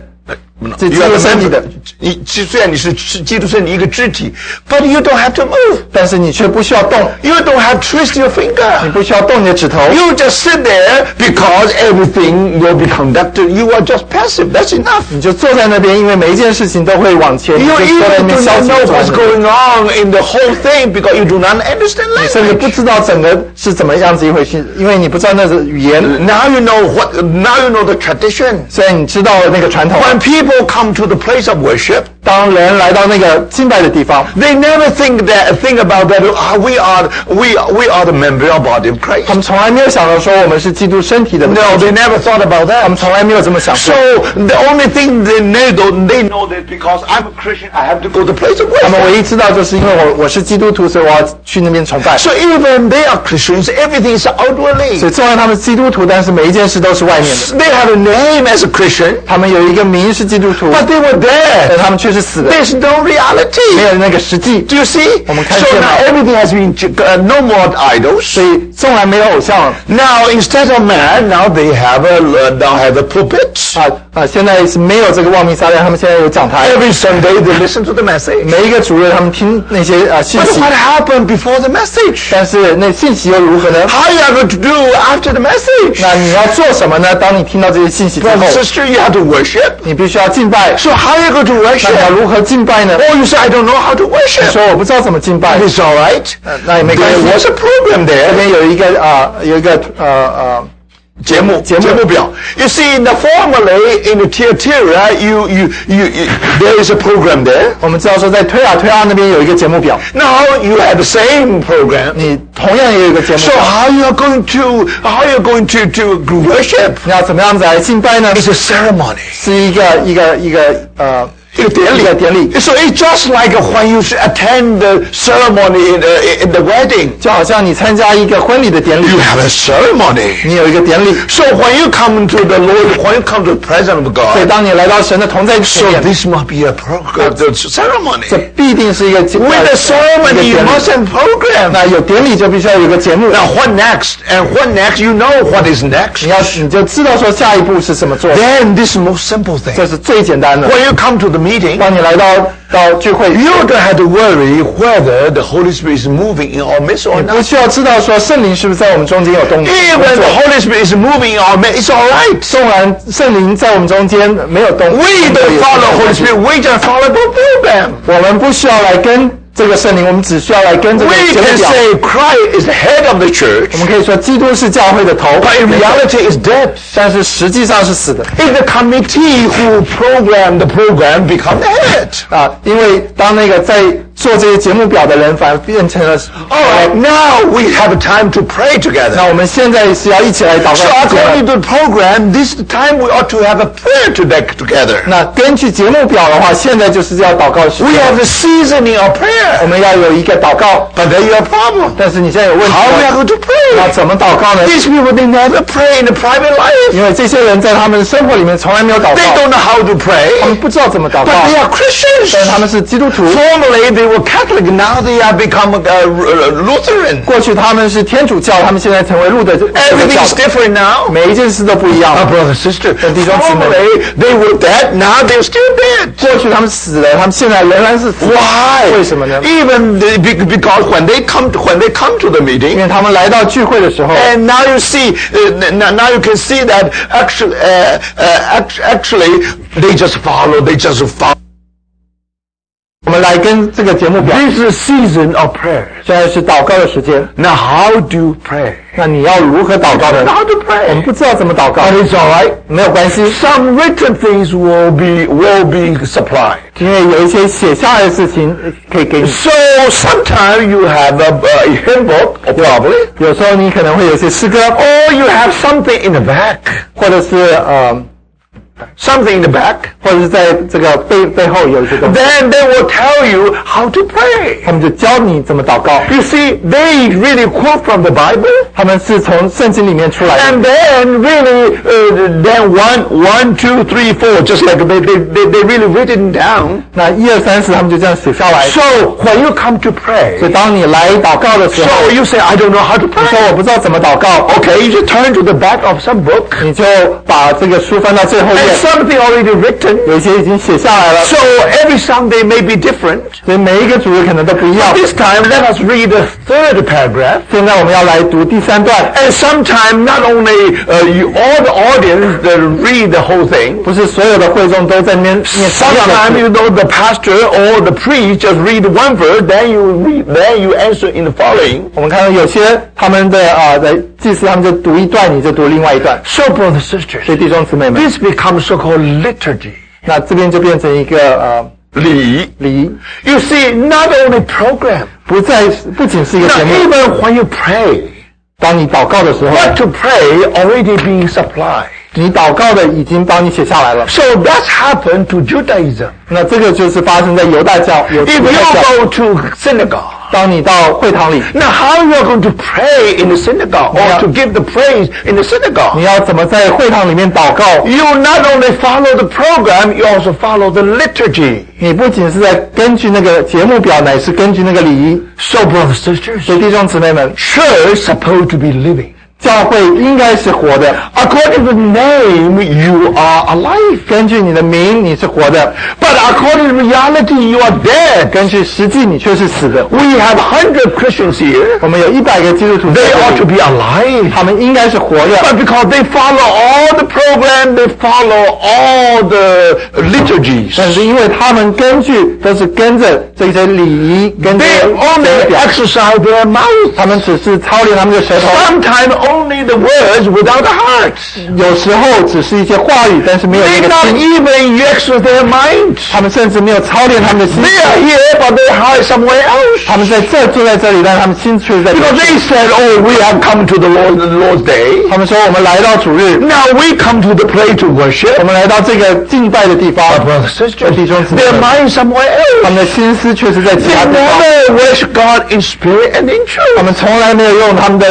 这个身体.的，你虽然你是是基督身体一个肢体，but you don't have to move. 但是你却不需要动，You don't have to twist your finger. 你不需要动你的指头，You just sit there because everything will be conducted. You are just passive. That's enough. 你就坐在那边，因为每一件事情都会往前，你 You 就坐在那 even 边 do 消 not 极 know what's going on in the whole thing because you do not understand 甚至.不知道整个是怎么样子一回事，因为你不知道那个语言，Now you know what. Now you know the tradition. 虽然你知道了那个传统，When people come to the place of worship, 当人来到那个敬拜的地方， they never think that think about that. Ah, we are we are, we are the member of body of 他 Christ. 们从来没有想到说我们是基督身体的。 No, they never thought about 他们 that. 从来没有这么想 So 过。 the only thing they know, they know that because I'm a Christian, I have to go to the place of 他们 worship. 唯一知道就是因为我我是基督徒，所以我要去那边崇拜。 So even they are Christians, everything is outwardly. 所以纵然他们是基督徒，但是每一件事都是外面的。 They have a name as a Christian, 他们有一个名是基督徒， but they were 但 dead. 他们却是 死的， There's no 没 reality. 有那个实际。 Do you see?我们看 So 见了。 now everything has been uh, no more idols. 所以纵然没有偶像 Now instead of man, now they have a uh, now have a pulpit. 啊啊，现在是没有这个望弥撒旦，他们现在有讲台， Every Sunday they listen to the message. 每一个主日他们听那些啊信 But 息， what happened before the message? 但是那信息又如何呢？ How you are going to do after the message? 那你要做什么呢？当你听到这些信息之后 Brother,，sister, you have to worship. 你必须要敬拜。 So how are you going to 那 worship? 你要如何敬拜呢？ Oh, you say I don't know how to 你 worship. 说我不知道怎么敬拜， It's all right. 那也没关 There 系。 was a program 这 there. 边有一个啊，有一个呃呃节目节目节目表. You see, in the formally in the Thyatira, you, you, you, you, there is a program there. 我们知道说在推啊推啊那边有一个节目表， Now you have the same program. 你同样也有一个节目 So 表， how you are going to how you are going to to worship? 你要怎么样子来敬拜呢？ It's a ceremony. 是一个一个一个呃 一个典礼。一个典礼， So it's just like when you attend the ceremony in the, in the wedding. 就好像你参加一个婚礼的典礼 You，have a ceremony. 你有一个典礼， So when you come to the Lord, when you come to the presence of 所以 God, 当你来到神的同在前 so 面， this must be a program, the ceremony. 这必定是一个敬 With 呃 the 一个 ceremony, you 典礼 must have program. 那有典礼就必须要有一个节目， Now what next? And what next? You know what is next. 你要你就知道说下一步是怎么做， Then this is the most simple thing. 这是最简单的。 When you come to the meeting, 当你来到到聚会， you don't have to worry whether the Holy Spirit is moving in our midst or 不 not. 需要知道说圣灵是不是在我们中间有动工 Even the 作。 Holy Spirit is moving in our midst, it's all right. 纵然圣灵在我们中间没有动， We don't follow Holy Spirit, we just follow the program. 我们不需要来跟 这个圣灵，我们只需要来跟这个 We 节目 can 表。say Christ is the head of the church, 我们可以说基督是教会的头，but in reality is dead. 但是实际上是死的 It's the committee who programmed the program become the head. 啊！因为当那个在做这些节目表的人，反而变成了。 All right, now we have time to pray 那 together. 我们现在是要一起来祷告 So 时间 according 了。 to the program, this is the time we ought to have a prayer to deck together. 那根据节目表的话，现在就是要祷告的时 We 间 have。the seasoning of 我 prayer. 们要有一个祷告， But then you have a problem. 但是你现在有问题 How we are 了， going to 那 pray? 怎么祷告呢？ These people, they never pray in the private life. 因为这些人在他们的生活里面从来没有祷 They 告， don't know how to 他 pray. 们不知道怎么祷告 But，they are 但 Christians. 是他们是基督徒。 Formerly they were Catholic. Now they have become uh, Lutheran. 过去他们是天主教，他们现在成为路德这个 Everything 教 is。different now. 每一件事都不一样。 Our brother, sister. 弟兄姊妹。 Formerly they were dead. Now they're still dead. 过去他们死了，他们现在仍然是死。 Why? 为什么呢？ Even the, be- because when they come to, when they come to the 因 meeting, 为他们来到聚会的时候， and now you see, uh, now, now you can see that actually, uh, uh, act- actually they just follow. They just follow. 我们来跟这个节目表。This is season of prayer. 现在是祷告的时间，Now, how do pray? 那你要如何祷告呢？How to 我们 pray? 不知道怎么祷告，But it's all right. 没有关系，Some written things will be will be supplied. 因为有一些写下来的事情呃可以给你。So sometimes you have a, hymn book, or probably, 有时候你可能会有一些诗歌，or you have something in the back, 或者是呃，something in the back. 或者是在这个背背后有一些东西， Then they will tell you how to pray. 他们就教你怎么祷告。 You see, they really quote from the Bible, 他们是从圣经里面出来的， and then really, uh, then one, one, two, three, four, just like they, they, they, they really written down. 那一二三四他们就这样写下来。 So when you come to 所 pray, 以当你来祷告的时候， so you say, I don't know how to 你说 pray. 我不知道怎么祷告， Okay, you just turn to the back of some book, 你就把这个书翻到最后 and 页， something already written. 有一些已经写下来了。 So every Sunday may be different. 所以每一个主日可能都不一样。 This time, let us read the third paragraph. 现在我们要来读第三段， And sometime not only uh, you, all the audience that read the whole thing. 不是所有的会众都在念念同样的 Sometimes 字 you know the pastor or the priest just read one verse, then you read, then you answer in the following. 我们看到有些他们的啊的祭司，他们就读一段，你就读另外一段。 So, brothers and sisters, 所以弟兄姊妹们， this becomes so-called liturgy. 那这边就变成一个呃 礼仪。礼仪， You see, not only program. 不再不仅是一个 Now, 节目。 even when you pray, 当你祷告的时候， what to pray already being supplied. 你祷告的已经帮你写下来了。So that's happened to Judaism. 那这个就是发生在犹太教，If you go to synagogue, 当你到会堂里，now how you are going to pray in the synagogue or to give the praise in the synagogue? 你要怎么在会堂里面祷告？You not only follow the program, you also follow the liturgy. 你不仅是在根据那个节目表，乃是根据那个礼仪。So, brothers sisters, 所以弟兄姊妹们，church supposed to be living. 教会应该是活的。 According to the name, you are alive. 根据你的名，你是活的； But according to reality, you are dead. 根据实际，你却是死的。 We have 100 Christians here. 我们有一百个基督徒在 They ought 这 to 里， be alive. 他们应该是活的。 But because they follow all the program, they follow all the liturgies. 但是因为他们根据都是跟着这些礼仪，跟着 They 节 only 表， exercise their mouth. 他们只是操练他们的舌头。 Sometimes only the words without the heart. 有时候只是一些话语，但是没有 They 那个 not 心。 even exercise their mind. 他们甚至没有操练他们的心。 They are here, but their heart is somewhere else. 他们在这坐在这里，但是他们心却在别 Because 处。 they said, oh, we have come to the Lord, the Lord's day. 他们说我们来到主日， Now we come to the place to 我 worship. 们来到这个敬拜的地方， Brothers and sisters, 弟兄姊妹 their mind is somewhere 他 else. 们的心思却是在其 They 他地方。 never worship God in spirit and in 他 truth. 们从来没有用他们的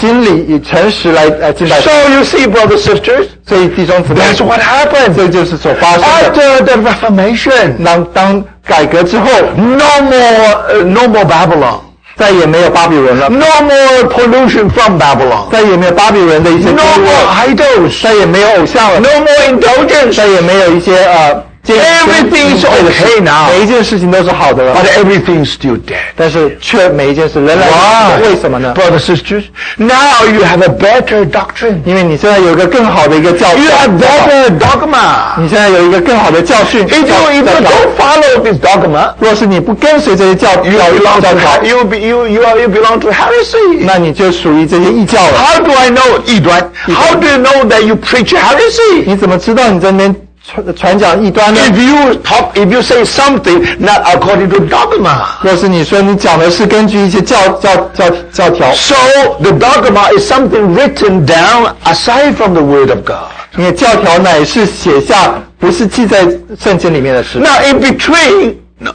心里以诚实来来敬拜。So you see, brothers and sisters, 所以弟兄姊妹，that's what happened. 这就是所发生的。After the Reformation, 当当改革之后，no more, uh, no more Babylon. 再也没有巴比伦了，No more pollution from Babylon. 再也没有巴比伦的一些 No more idols. 再也没有偶像了，No more indulgence. 再也没有一些呃，见 Everything is 会的事 okay now. 每一件事情都是好的了， But everything's still dead. 但是却每一件事仍然是好的为什么呢？ Brothers sisters, now you have a better doctrine. 因为你现在有一个更好的一个教 You 教 have 教导 better dogma. 你现在有一个更好的教训。 If you, 教 if you 教条 don't follow this dogma, 若是你不跟随这些教 you 教 belong 教 to 条 he- you, be, you, you, are, you belong to heresy. 那你就属于这些异教了。 How do I know, 异端? How do you know that you preach heresy? 你怎么知道你在那边 传传讲异端呢？If you talk, if you say something not according to dogma. 若是你说你讲的是根据一些教教教教条，So the dogma is something written down aside from the word of God. 你的教条乃是写下，不是记在圣经里面的事。Now in between, no,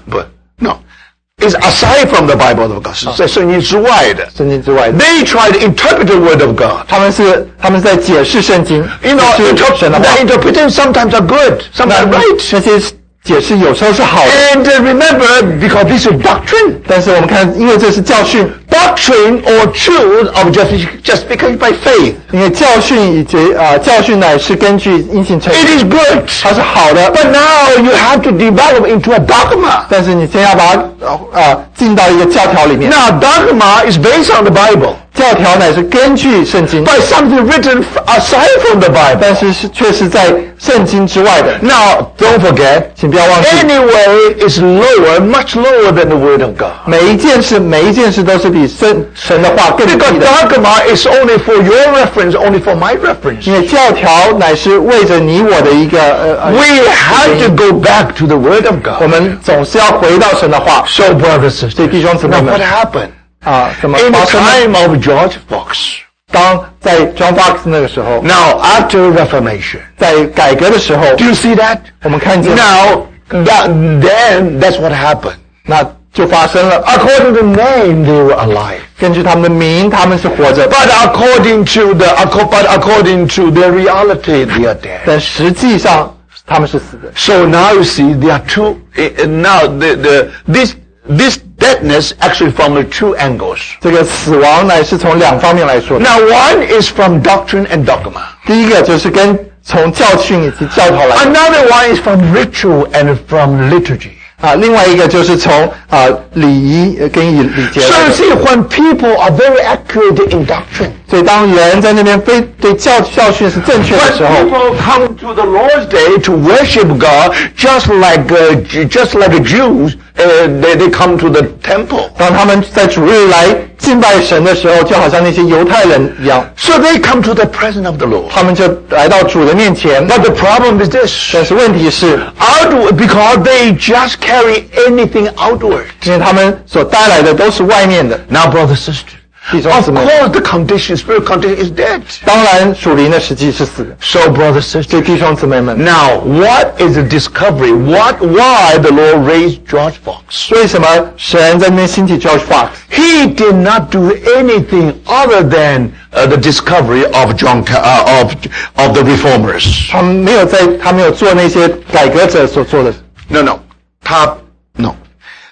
is aside from the Bible of God. 是在圣经之外的。圣经之外的， They try to interpret the word of God. 他们是他们是在解释圣经， You know, 解释 interp- 神的话 the。interpretations sometimes are good, 那 sometimes right. 那些 解释有时候是好的， And uh, remember, because this is doctrine, 但是我们看，因为这是教训， doctrine or truth of justification justification by faith. 因为教训以及啊、教训乃是根据因信称 It 义， is good. 它是好的。 But now you have to develop into a dogma. 但是你先要把它呃啊进到一个教条里面， Now dogma is based on the Bible, 教条乃是根据圣经， but something written f- aside from the Bible. 但是是却是在圣经之外的。 Now, don't forget, 请不要忘记， anyway is lower, much lower than the Word of God. 每一件事，每一件事都是比神神的话更低 Because 的。 dogma is only for your reference, only for my reference. 因为教条乃是为着你我的一个呃呃， We have to go back to the Word of 我 God. 们总是要回到神的话 So, brothers and 所以 sisters, 弟兄姊妹 now 们 what happened? 啊，怎么 In 发 the 生呢？ time of George Fox, 当在 John Fox 那个时候， now after Reformation, 在改革的时候， do you see that? 我们看见 Now, that, then that's what happened. 那就发生了。 According to name, they were alive. 根据他们的名，他们是活着， But according to the, acco- but according to their reality, they are dead. 但实际上他们是死的。 So now you see, there are two. eh, eh, Now the, the this this deadness actually from the two angles. 这个死亡乃是从两方面来说的。 Now one is from doctrine and dogma. 第一个就是跟从教训以及教条来 Another one is from ritual and from liturgy. 啊，另外一个就是从啊礼仪呃跟礼礼节 So 来 you 的。 see, when people are very accurate in doctrine, 所以当人在那边非对教教训是正确的 when 时候， people come to the Lord's day to worship God, just like uh, Ju- just like the Jews uh, they, they come to the temple. 当他们在主日来敬拜神的时候，就好像那些犹太人一样， So they come to the presence of the Lord. 他们就来到主的面前。 But the problem is this. 但是问题是， Outward, because they just carry anything outward. 因为他们所带来的都是外面的。 Now, brother, sister, 弟兄 of 姊妹， course the condition, spirit condition is dead. 当然属灵的实际是死的。 So, brother, 所 sister, 以弟兄姊妹们， now what is the discovery? What, why the Lord raised George Fox? 为什么神在那边兴起 George Fox？ He did not do anything other than uh, the discovery of John, Ca- uh, of, of the reformers. 他们没有在，他没有做那些改革者所做的。 No, no, top, no.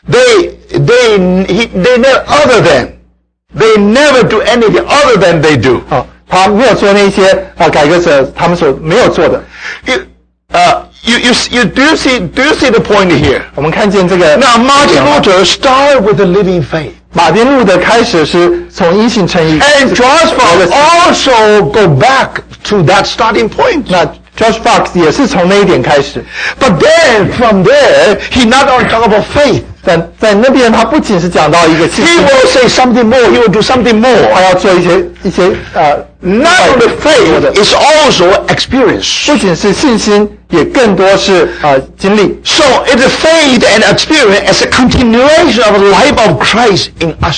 They, they, he, they never, other than, they never do anything other than they do. 啊，他没有做那些啊改革者他们所没有做的。 You, uh, you, you, you do you see, do you see the point here? 我们看见这个 Now, Martin Luther started with the living faith. 马丁路的开始是从因信称义， And George Fox also go back to that starting point. 那 George Fox 也是从那一点开始。 But then, from there, he not only talk about faith. 在在那边，他不仅是讲到一个信 He 心， will say something more. He will do something 他 more. 要做一些一些呃， Not only faith, it's also experience. 不仅是信心，也更多是呃经历。 So it is faith and experience as a continuation of the life of Christ in us.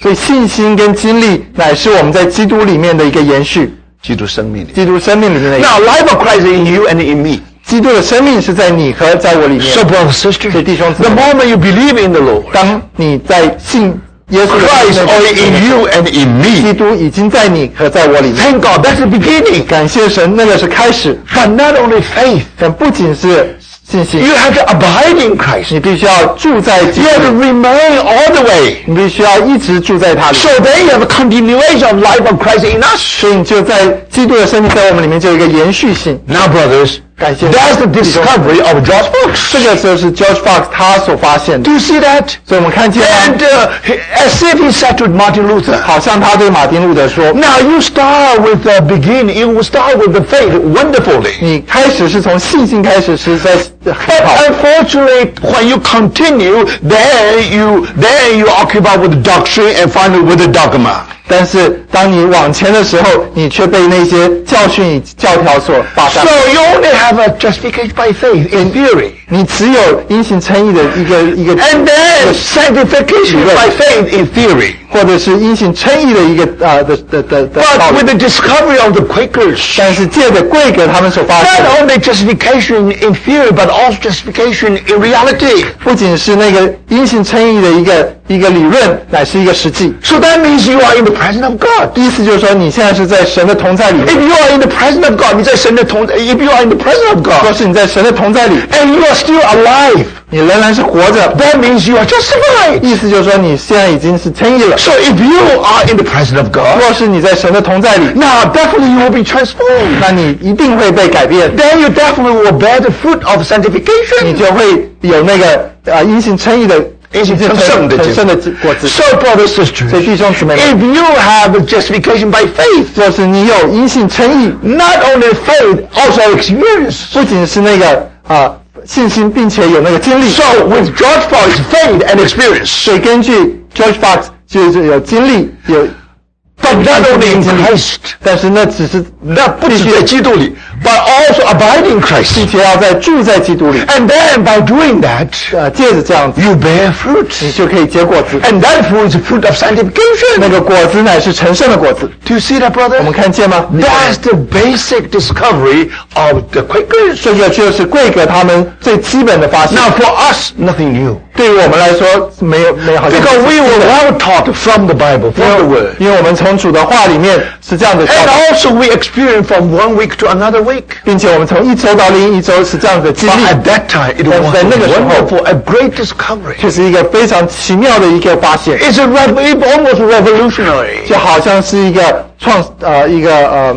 所以信心跟经历乃是我们在基督里面的一个延续，基督生命里面的一个。 Now, life of Christ in you and in me. 基督的生命是在你和在我里面。 So, brother, sister, 所以弟兄姊 the 妹， moment you believe in the Lord, 当你在信耶稣的 Christ 生命 already in you and in 基 me. 督已经在你和在我里面。 Thank God, that's the beginning. 感谢神，那个是开始， But not only faith, 但不仅是信心， you have to abide in Christ. 你必须要住在基 You 督 have to 里， remain all the way. 你必须要一直住在他里。 So then you have a continuation of life of Christ in us. 所以你就在基督的生命在我们里面就有一个延续性。 Now, brothers, 感谢 that's the discovery of George Fox. 这个就是 George Fox 他所发现的 Do。you see that? 所以我们看见 And 啊， uh, as if he said to Martin Luther, 好像他对马丁路德说 Now you start with the beginning. You will start with the faith wonderfully.：“ 你开始是从信心开始，是在很 But 好。 unfortunately, when you continue, then you then you occupy with the doctrine and finally with the dogma. 但是当你往前的时候，你却被那些教训与教条所霸占 So。you only have a justification by faith in theory, 你只有因信称义的一个一个， and then sanctification by faith in theory. 或者是因信称义的一个呃的的的的道 But with 理。 the discovery of the Quakers, 但是借着贵格他们所发现的， not only justification in theory, but also justification in reality. 不仅是那个因信称义的一个一个理论，乃是一个实际。 So that means you are in the presence of God. 意思就是说，你现在是在神的同在里面。 If you are in the presence of God, 你在神的同在 if you are in the presence of 若 God, 是你在神的同在里， and you are still alive, 你仍然是活着， that means you are justified. 意思就是说你现在已经是称义了。 So if you are in the presence of God, 若是你在神的同在里， now definitely you will be transformed. 那你一定会被改变， Then you definitely will bear the fruit of 你 sanctification. 就会有那个呃因信称义的因信称圣的结果成圣的果子。 So, brothers and 所以 sisters, 弟兄姊妹们， if you have justification by faith, 若是你有因信称义， not only faith, also experience. 不仅是那个啊、 信心，并且有那个经历。So with George Fox, faith and experience. 所以根据 George Fox 就是有经历有，But not only in Christ, 但是那只是那不只在基督里, but also abide in 并 Christ. 且要在住在基督里， And then by doing that, 呃，借着这样子， you bear fruit. 你就可以结果子。 And that fruit is the fruit of 那 sanctification. 个果子乃是成圣的果子。 Do you see that, brother? 我们看见吗？ That's the basic discovery of the Quakers. 这个就是贵格他们最基本的发现。 Now, for us, nothing new. 对于我们来说，没有没有好像 Because we were well taught from the Bible, from the Word. 因为我们从主的话里面是这样的教 And 导， also we experience from one week to another Week. 并且我们从一周到另一周是这样的经历，at that time, it was That's the a great discovery. 这是一个非常奇妙的一个发现，It's a almost revolutionary. 就好像是一个创呃一个呃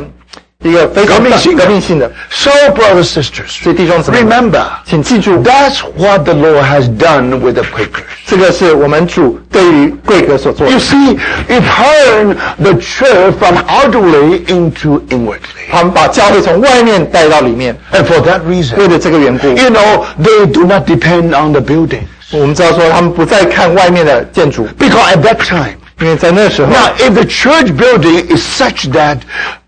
一个非常革命性的革命性的。 So, brothers sisters, 所以弟兄姊妹们， remember, 请记住， that's what the Lord has done with the Quakers. 这个是我们主对于贵格所做的 You。see, it turned the church from outwardly into inwardly. 他们把教会从外面带到里面， And for that 为 reason, 了这个缘故， you know, they do not depend on the buildings. 我们知道说他们不再看外面的建筑， Because at that time, 因为在那时候， now if the church building is such that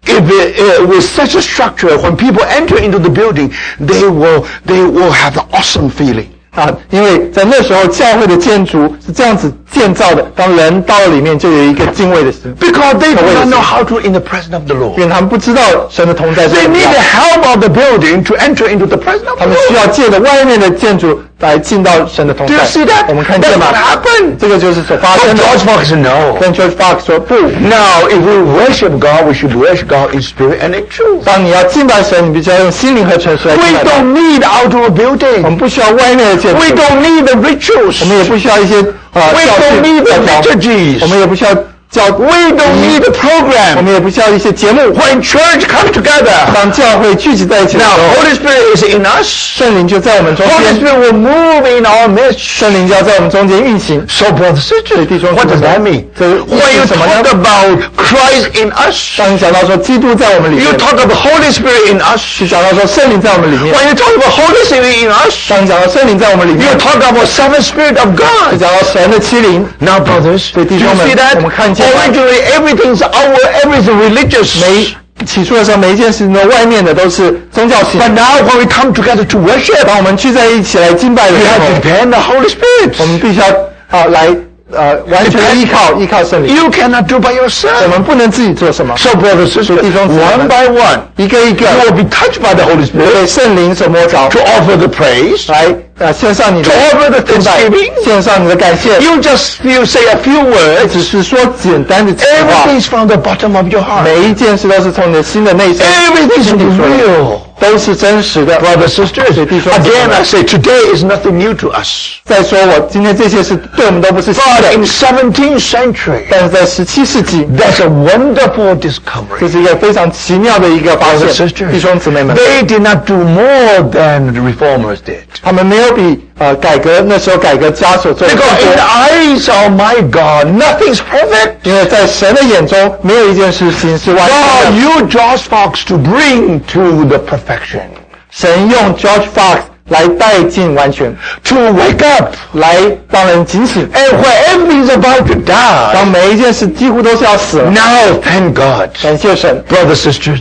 if it, uh, with such a structure, when people enter into the building, they will they will have the awesome feeling. 啊，因为在那时候教会的建筑是这样子建造的，当人到了里面就有一个敬畏的心， Because they do wait a not know second. how to in the presence of the 因 Lord. 为他们不知道神的同在是 They 怎么 need 样 the help of the building to enter into the presence of 他 the 们需 Lord. 要借着外面的建筑 来进到神的同 Do 在 you see。that? 我们看 That's 见吗 what？happened. 这个就是所发 But 生的。 George Fox said no. 跟 George Fox 说不， Now, if we worship God, we should worship God in spirit and in truth. 当你要敬拜神，你必须要用心灵和诚实来 We 敬拜他。 don't need outdoor 我 building. 们不需要外面的建筑， We don't need the rituals. 我们也不需要一些呃 We 教 don't 训 need the 教条 liturgies. 我们也不需要 教 We don't need the 我 program. 们也不需要一些节目。 When church comes together, 当教会聚集在一起的时 now 候， Holy Spirit is in us. 圣灵就在我们中 Holy 间， Spirit will move in our midst. 圣灵就要在我们中间运行。 So, brothers and sisters, 弟兄姊妹， what does that mean? 这意思 When you 是什么呢？ talk about Christ in us, 当你讲到说基督在我们里 you 面， talk about Holy Spirit in us. 是讲到说圣灵在我们里面。 When you talk about Holy Spirit in us, 当你讲到圣灵在我们里 you 面， talk about seven Spirit of 就 God. 讲到神的欺凌。 Now, brothers, 所以 do 弟 you 兄们 see that? 我们看见吗？ Originally, everything's our, everything religious. 每起初的时候，每一件事情的外面的都是宗教性。But now, when we come together to worship, 当我们聚在一起来敬拜的 we 时 have 候 to，depend on the Holy 我 Spirit. 们必须要啊来 呃完全的依靠依靠圣灵。 You cannot do by 我 yourself. 们不能自己做什么， So, brothers and sisters, 弟兄姊妹们 one by one, 一个一个 you will be touched by the Holy 被 Spirit 圣灵所摸着 to，offer the praise. 来呃献上你的 To offer the 敬拜 thanksgiving，献上你的感谢。 You just feel, say a few words. 只是说简单的情话， Everything's from the bottom of your heart. 每一件事都是从你的心的内心 Everything's 心里说的 real. 都是真实的。 Brothers, sisters, 所以弟兄姊妹 again I say today is nothing new to us. 再说我今天这些事对我们都不是新 But 的， in 17th century, 但是在十七世纪， that's a wonderful 这 discovery. 是一个非常奇妙的一个发 Brothers 现 and。sisters, 弟兄姊妹们， they did not do more than the reformers did. 他们没有比 呃改革那时候改革家所做的更 Because in the 多， eyes of my God, nothing's perfect. 因为在神的眼中，没有一件事情是完 God 全的。 used George Fox to bring to the perfection, 神用 George Fox 来带进完全， to wake up. 来让人警醒。 And when everything's about to die, 当每一件事几乎都是要死了， now thank God. 感谢神。 brothers, sisters.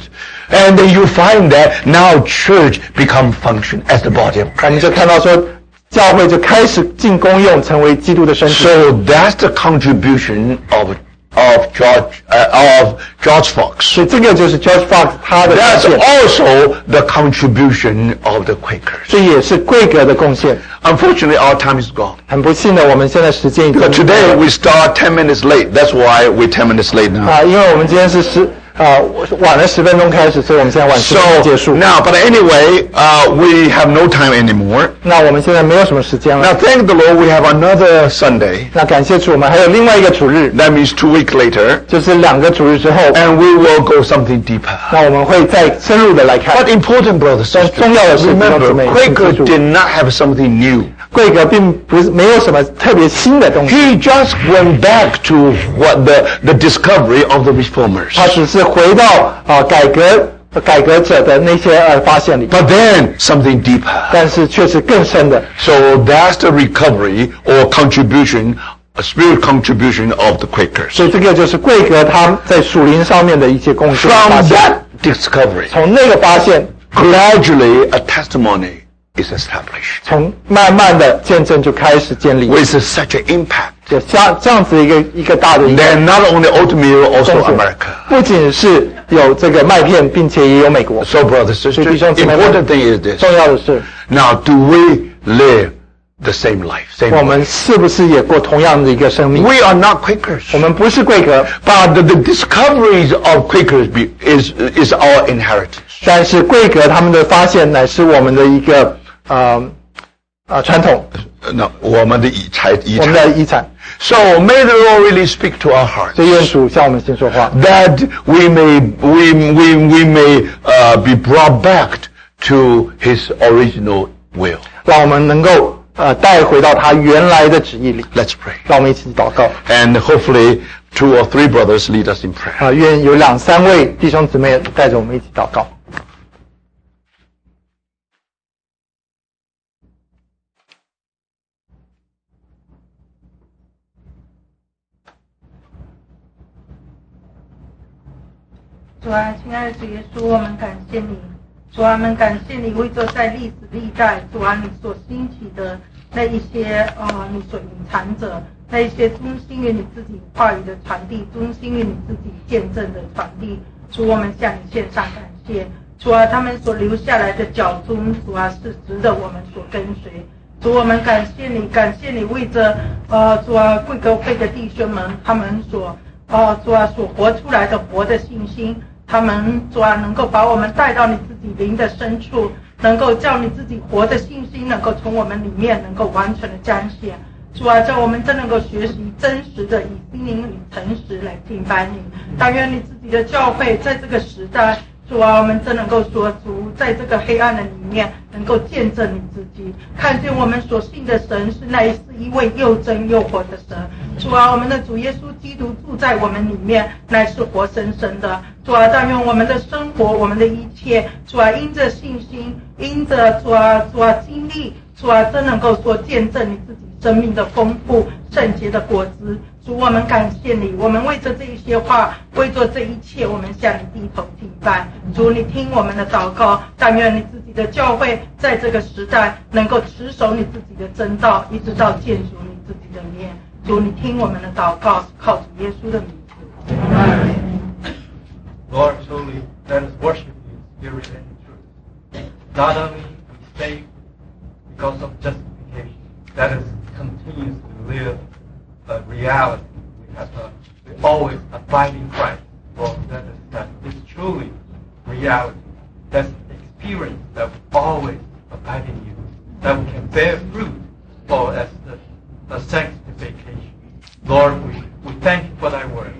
And then you find that now church become function as the body of 我们 Christ. 就看到说， 教会就开始进功用，成为基督的身体。 So that's the contribution of of George uh, of George Fox. 所以这个就是 George Fox 他的贡 That's 献， also the contribution of the Quakers. 这也是贵格的贡献。 Unfortunately, our time is gone. 很不幸的，我们现在时间已经 But today we start 10 minutes late. That's why we're 10 minutes late now. 啊，因为我们今天是十 啊晚了十分钟开始，所以我们现在晚十分钟结 So 束。 now, but anyway, uh, we have no time anymore. 那我们现在没有什么时间 Now, 了。 thank the Lord, we have another Sunday. 那感谢主，我们还有另外一个主日， That means two weeks later. 就是两个主日之后， and we will go something deeper. 那我们会再深入的来看 But。important, brothers, 但 sisters, 重要的是，弟兄姊 remember, 妹， Quaker 记住 did not have something new. 贵格并不是没有什么特别新的东西， He just went back to what the, the discovery of the reformers. 他只是回到啊改革改革者的那些呃发现里， But then something deeper. 但是却是更深的。 So that's the recovery or contribution, a spirit contribution of the Quakers. 所以这个就是贵格他在属灵上面的一些贡献发 From 现。 that discovery, 从那个发现， gradually a testimony is established 从慢慢的见证就开始建立， with such an impact. 就像这样子一个一个大的一个 Then not only Oatmeal, 贡 also 献 America. 不仅是有这个麦片，并且也有美国。 So, brothers, sisters, 弟兄姊妹们 important thing is this. 重要的是， Now, do we live the same life? Same 我 life? 们是不是也过同样的一个生命？ We are not Quakers. 我们不是贵格， But the, the discoveries of Quakers be, is, is our inheritance. 但是贵格他们的发现乃是我们的一个 呃呃传统， No, 我们的遗财遗我们产。的遗产。 So may the Lord really speak to our hearts. 所以愿主向我们先说话， That we may, we, we, we may uh, be brought back to His original will. 让我们能够呃带回到他原来的旨意里。 Let's pray. 让我们一起祷告 And hopefully two or three brothers lead us in prayer. 啊、愿有两三位弟兄姊妹带着我们一起祷告。 主啊，亲爱的主耶稣，我们感谢你。主啊，我们感谢你为着在历史历代，主啊，你所兴起的那一些啊，你所隐藏着那一些忠心于你自己话语的传递，忠心于你自己见证的传递。主，我们向你献上感谢。主啊，他们所留下来的脚踪，主啊，是值得我们所跟随。主，我们感谢你，感谢你为着呃，主啊，贵格会的弟兄们，他们所啊，主啊，所活出来的活的信心。他们主啊，能够把我们带到你自己灵的深处，能够叫你自己活的信心能够从我们里面能够完全的彰显。主啊，叫我们真能够学习真实的以心灵与诚实来敬拜你。但愿你自己的教会在这个时代。主啊，我们真能够说，主在这个黑暗的里面，能够见证你自己，看见我们所信的神是那是一位又真又活的神。主啊，我们的主耶稣基督住在我们里面，乃是活生生的。主啊，但愿我们的生活，我们的一切，主啊，因着信心，因着主啊主啊经历，主啊，真能够说见证你自己生命的丰富、圣洁的果子。主，我们感谢你，我们为着这一些话，为着这一切，我们向你低头敬拜。主，你听我们的祷告，但愿你自己的教会在这个时代能够持守你自己的真道，一直到见主你自己的面。主，你听我们的祷告，靠主耶稣的名字。Lord, truly, let us worship you, spirit and truth. Not only we say because of justification, let us to live a reality. We have to we always abide in Christ. Lord, that is that is truly reality. That's experience that we always abide in you. That we can bear fruit for as the, the sanctification. Lord, we, we thank you for thy word.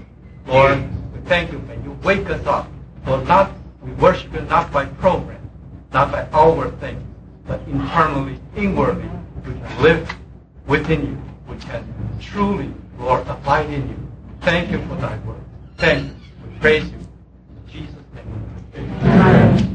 Lord, thank you may you wake us up. For not we worship you not by program, not by our things, but internally, inwardly, we can live within you, We can truly, Lord, abide in you. Thank you for thy word. Thank you. We praise you. In Jesus' name. Amen.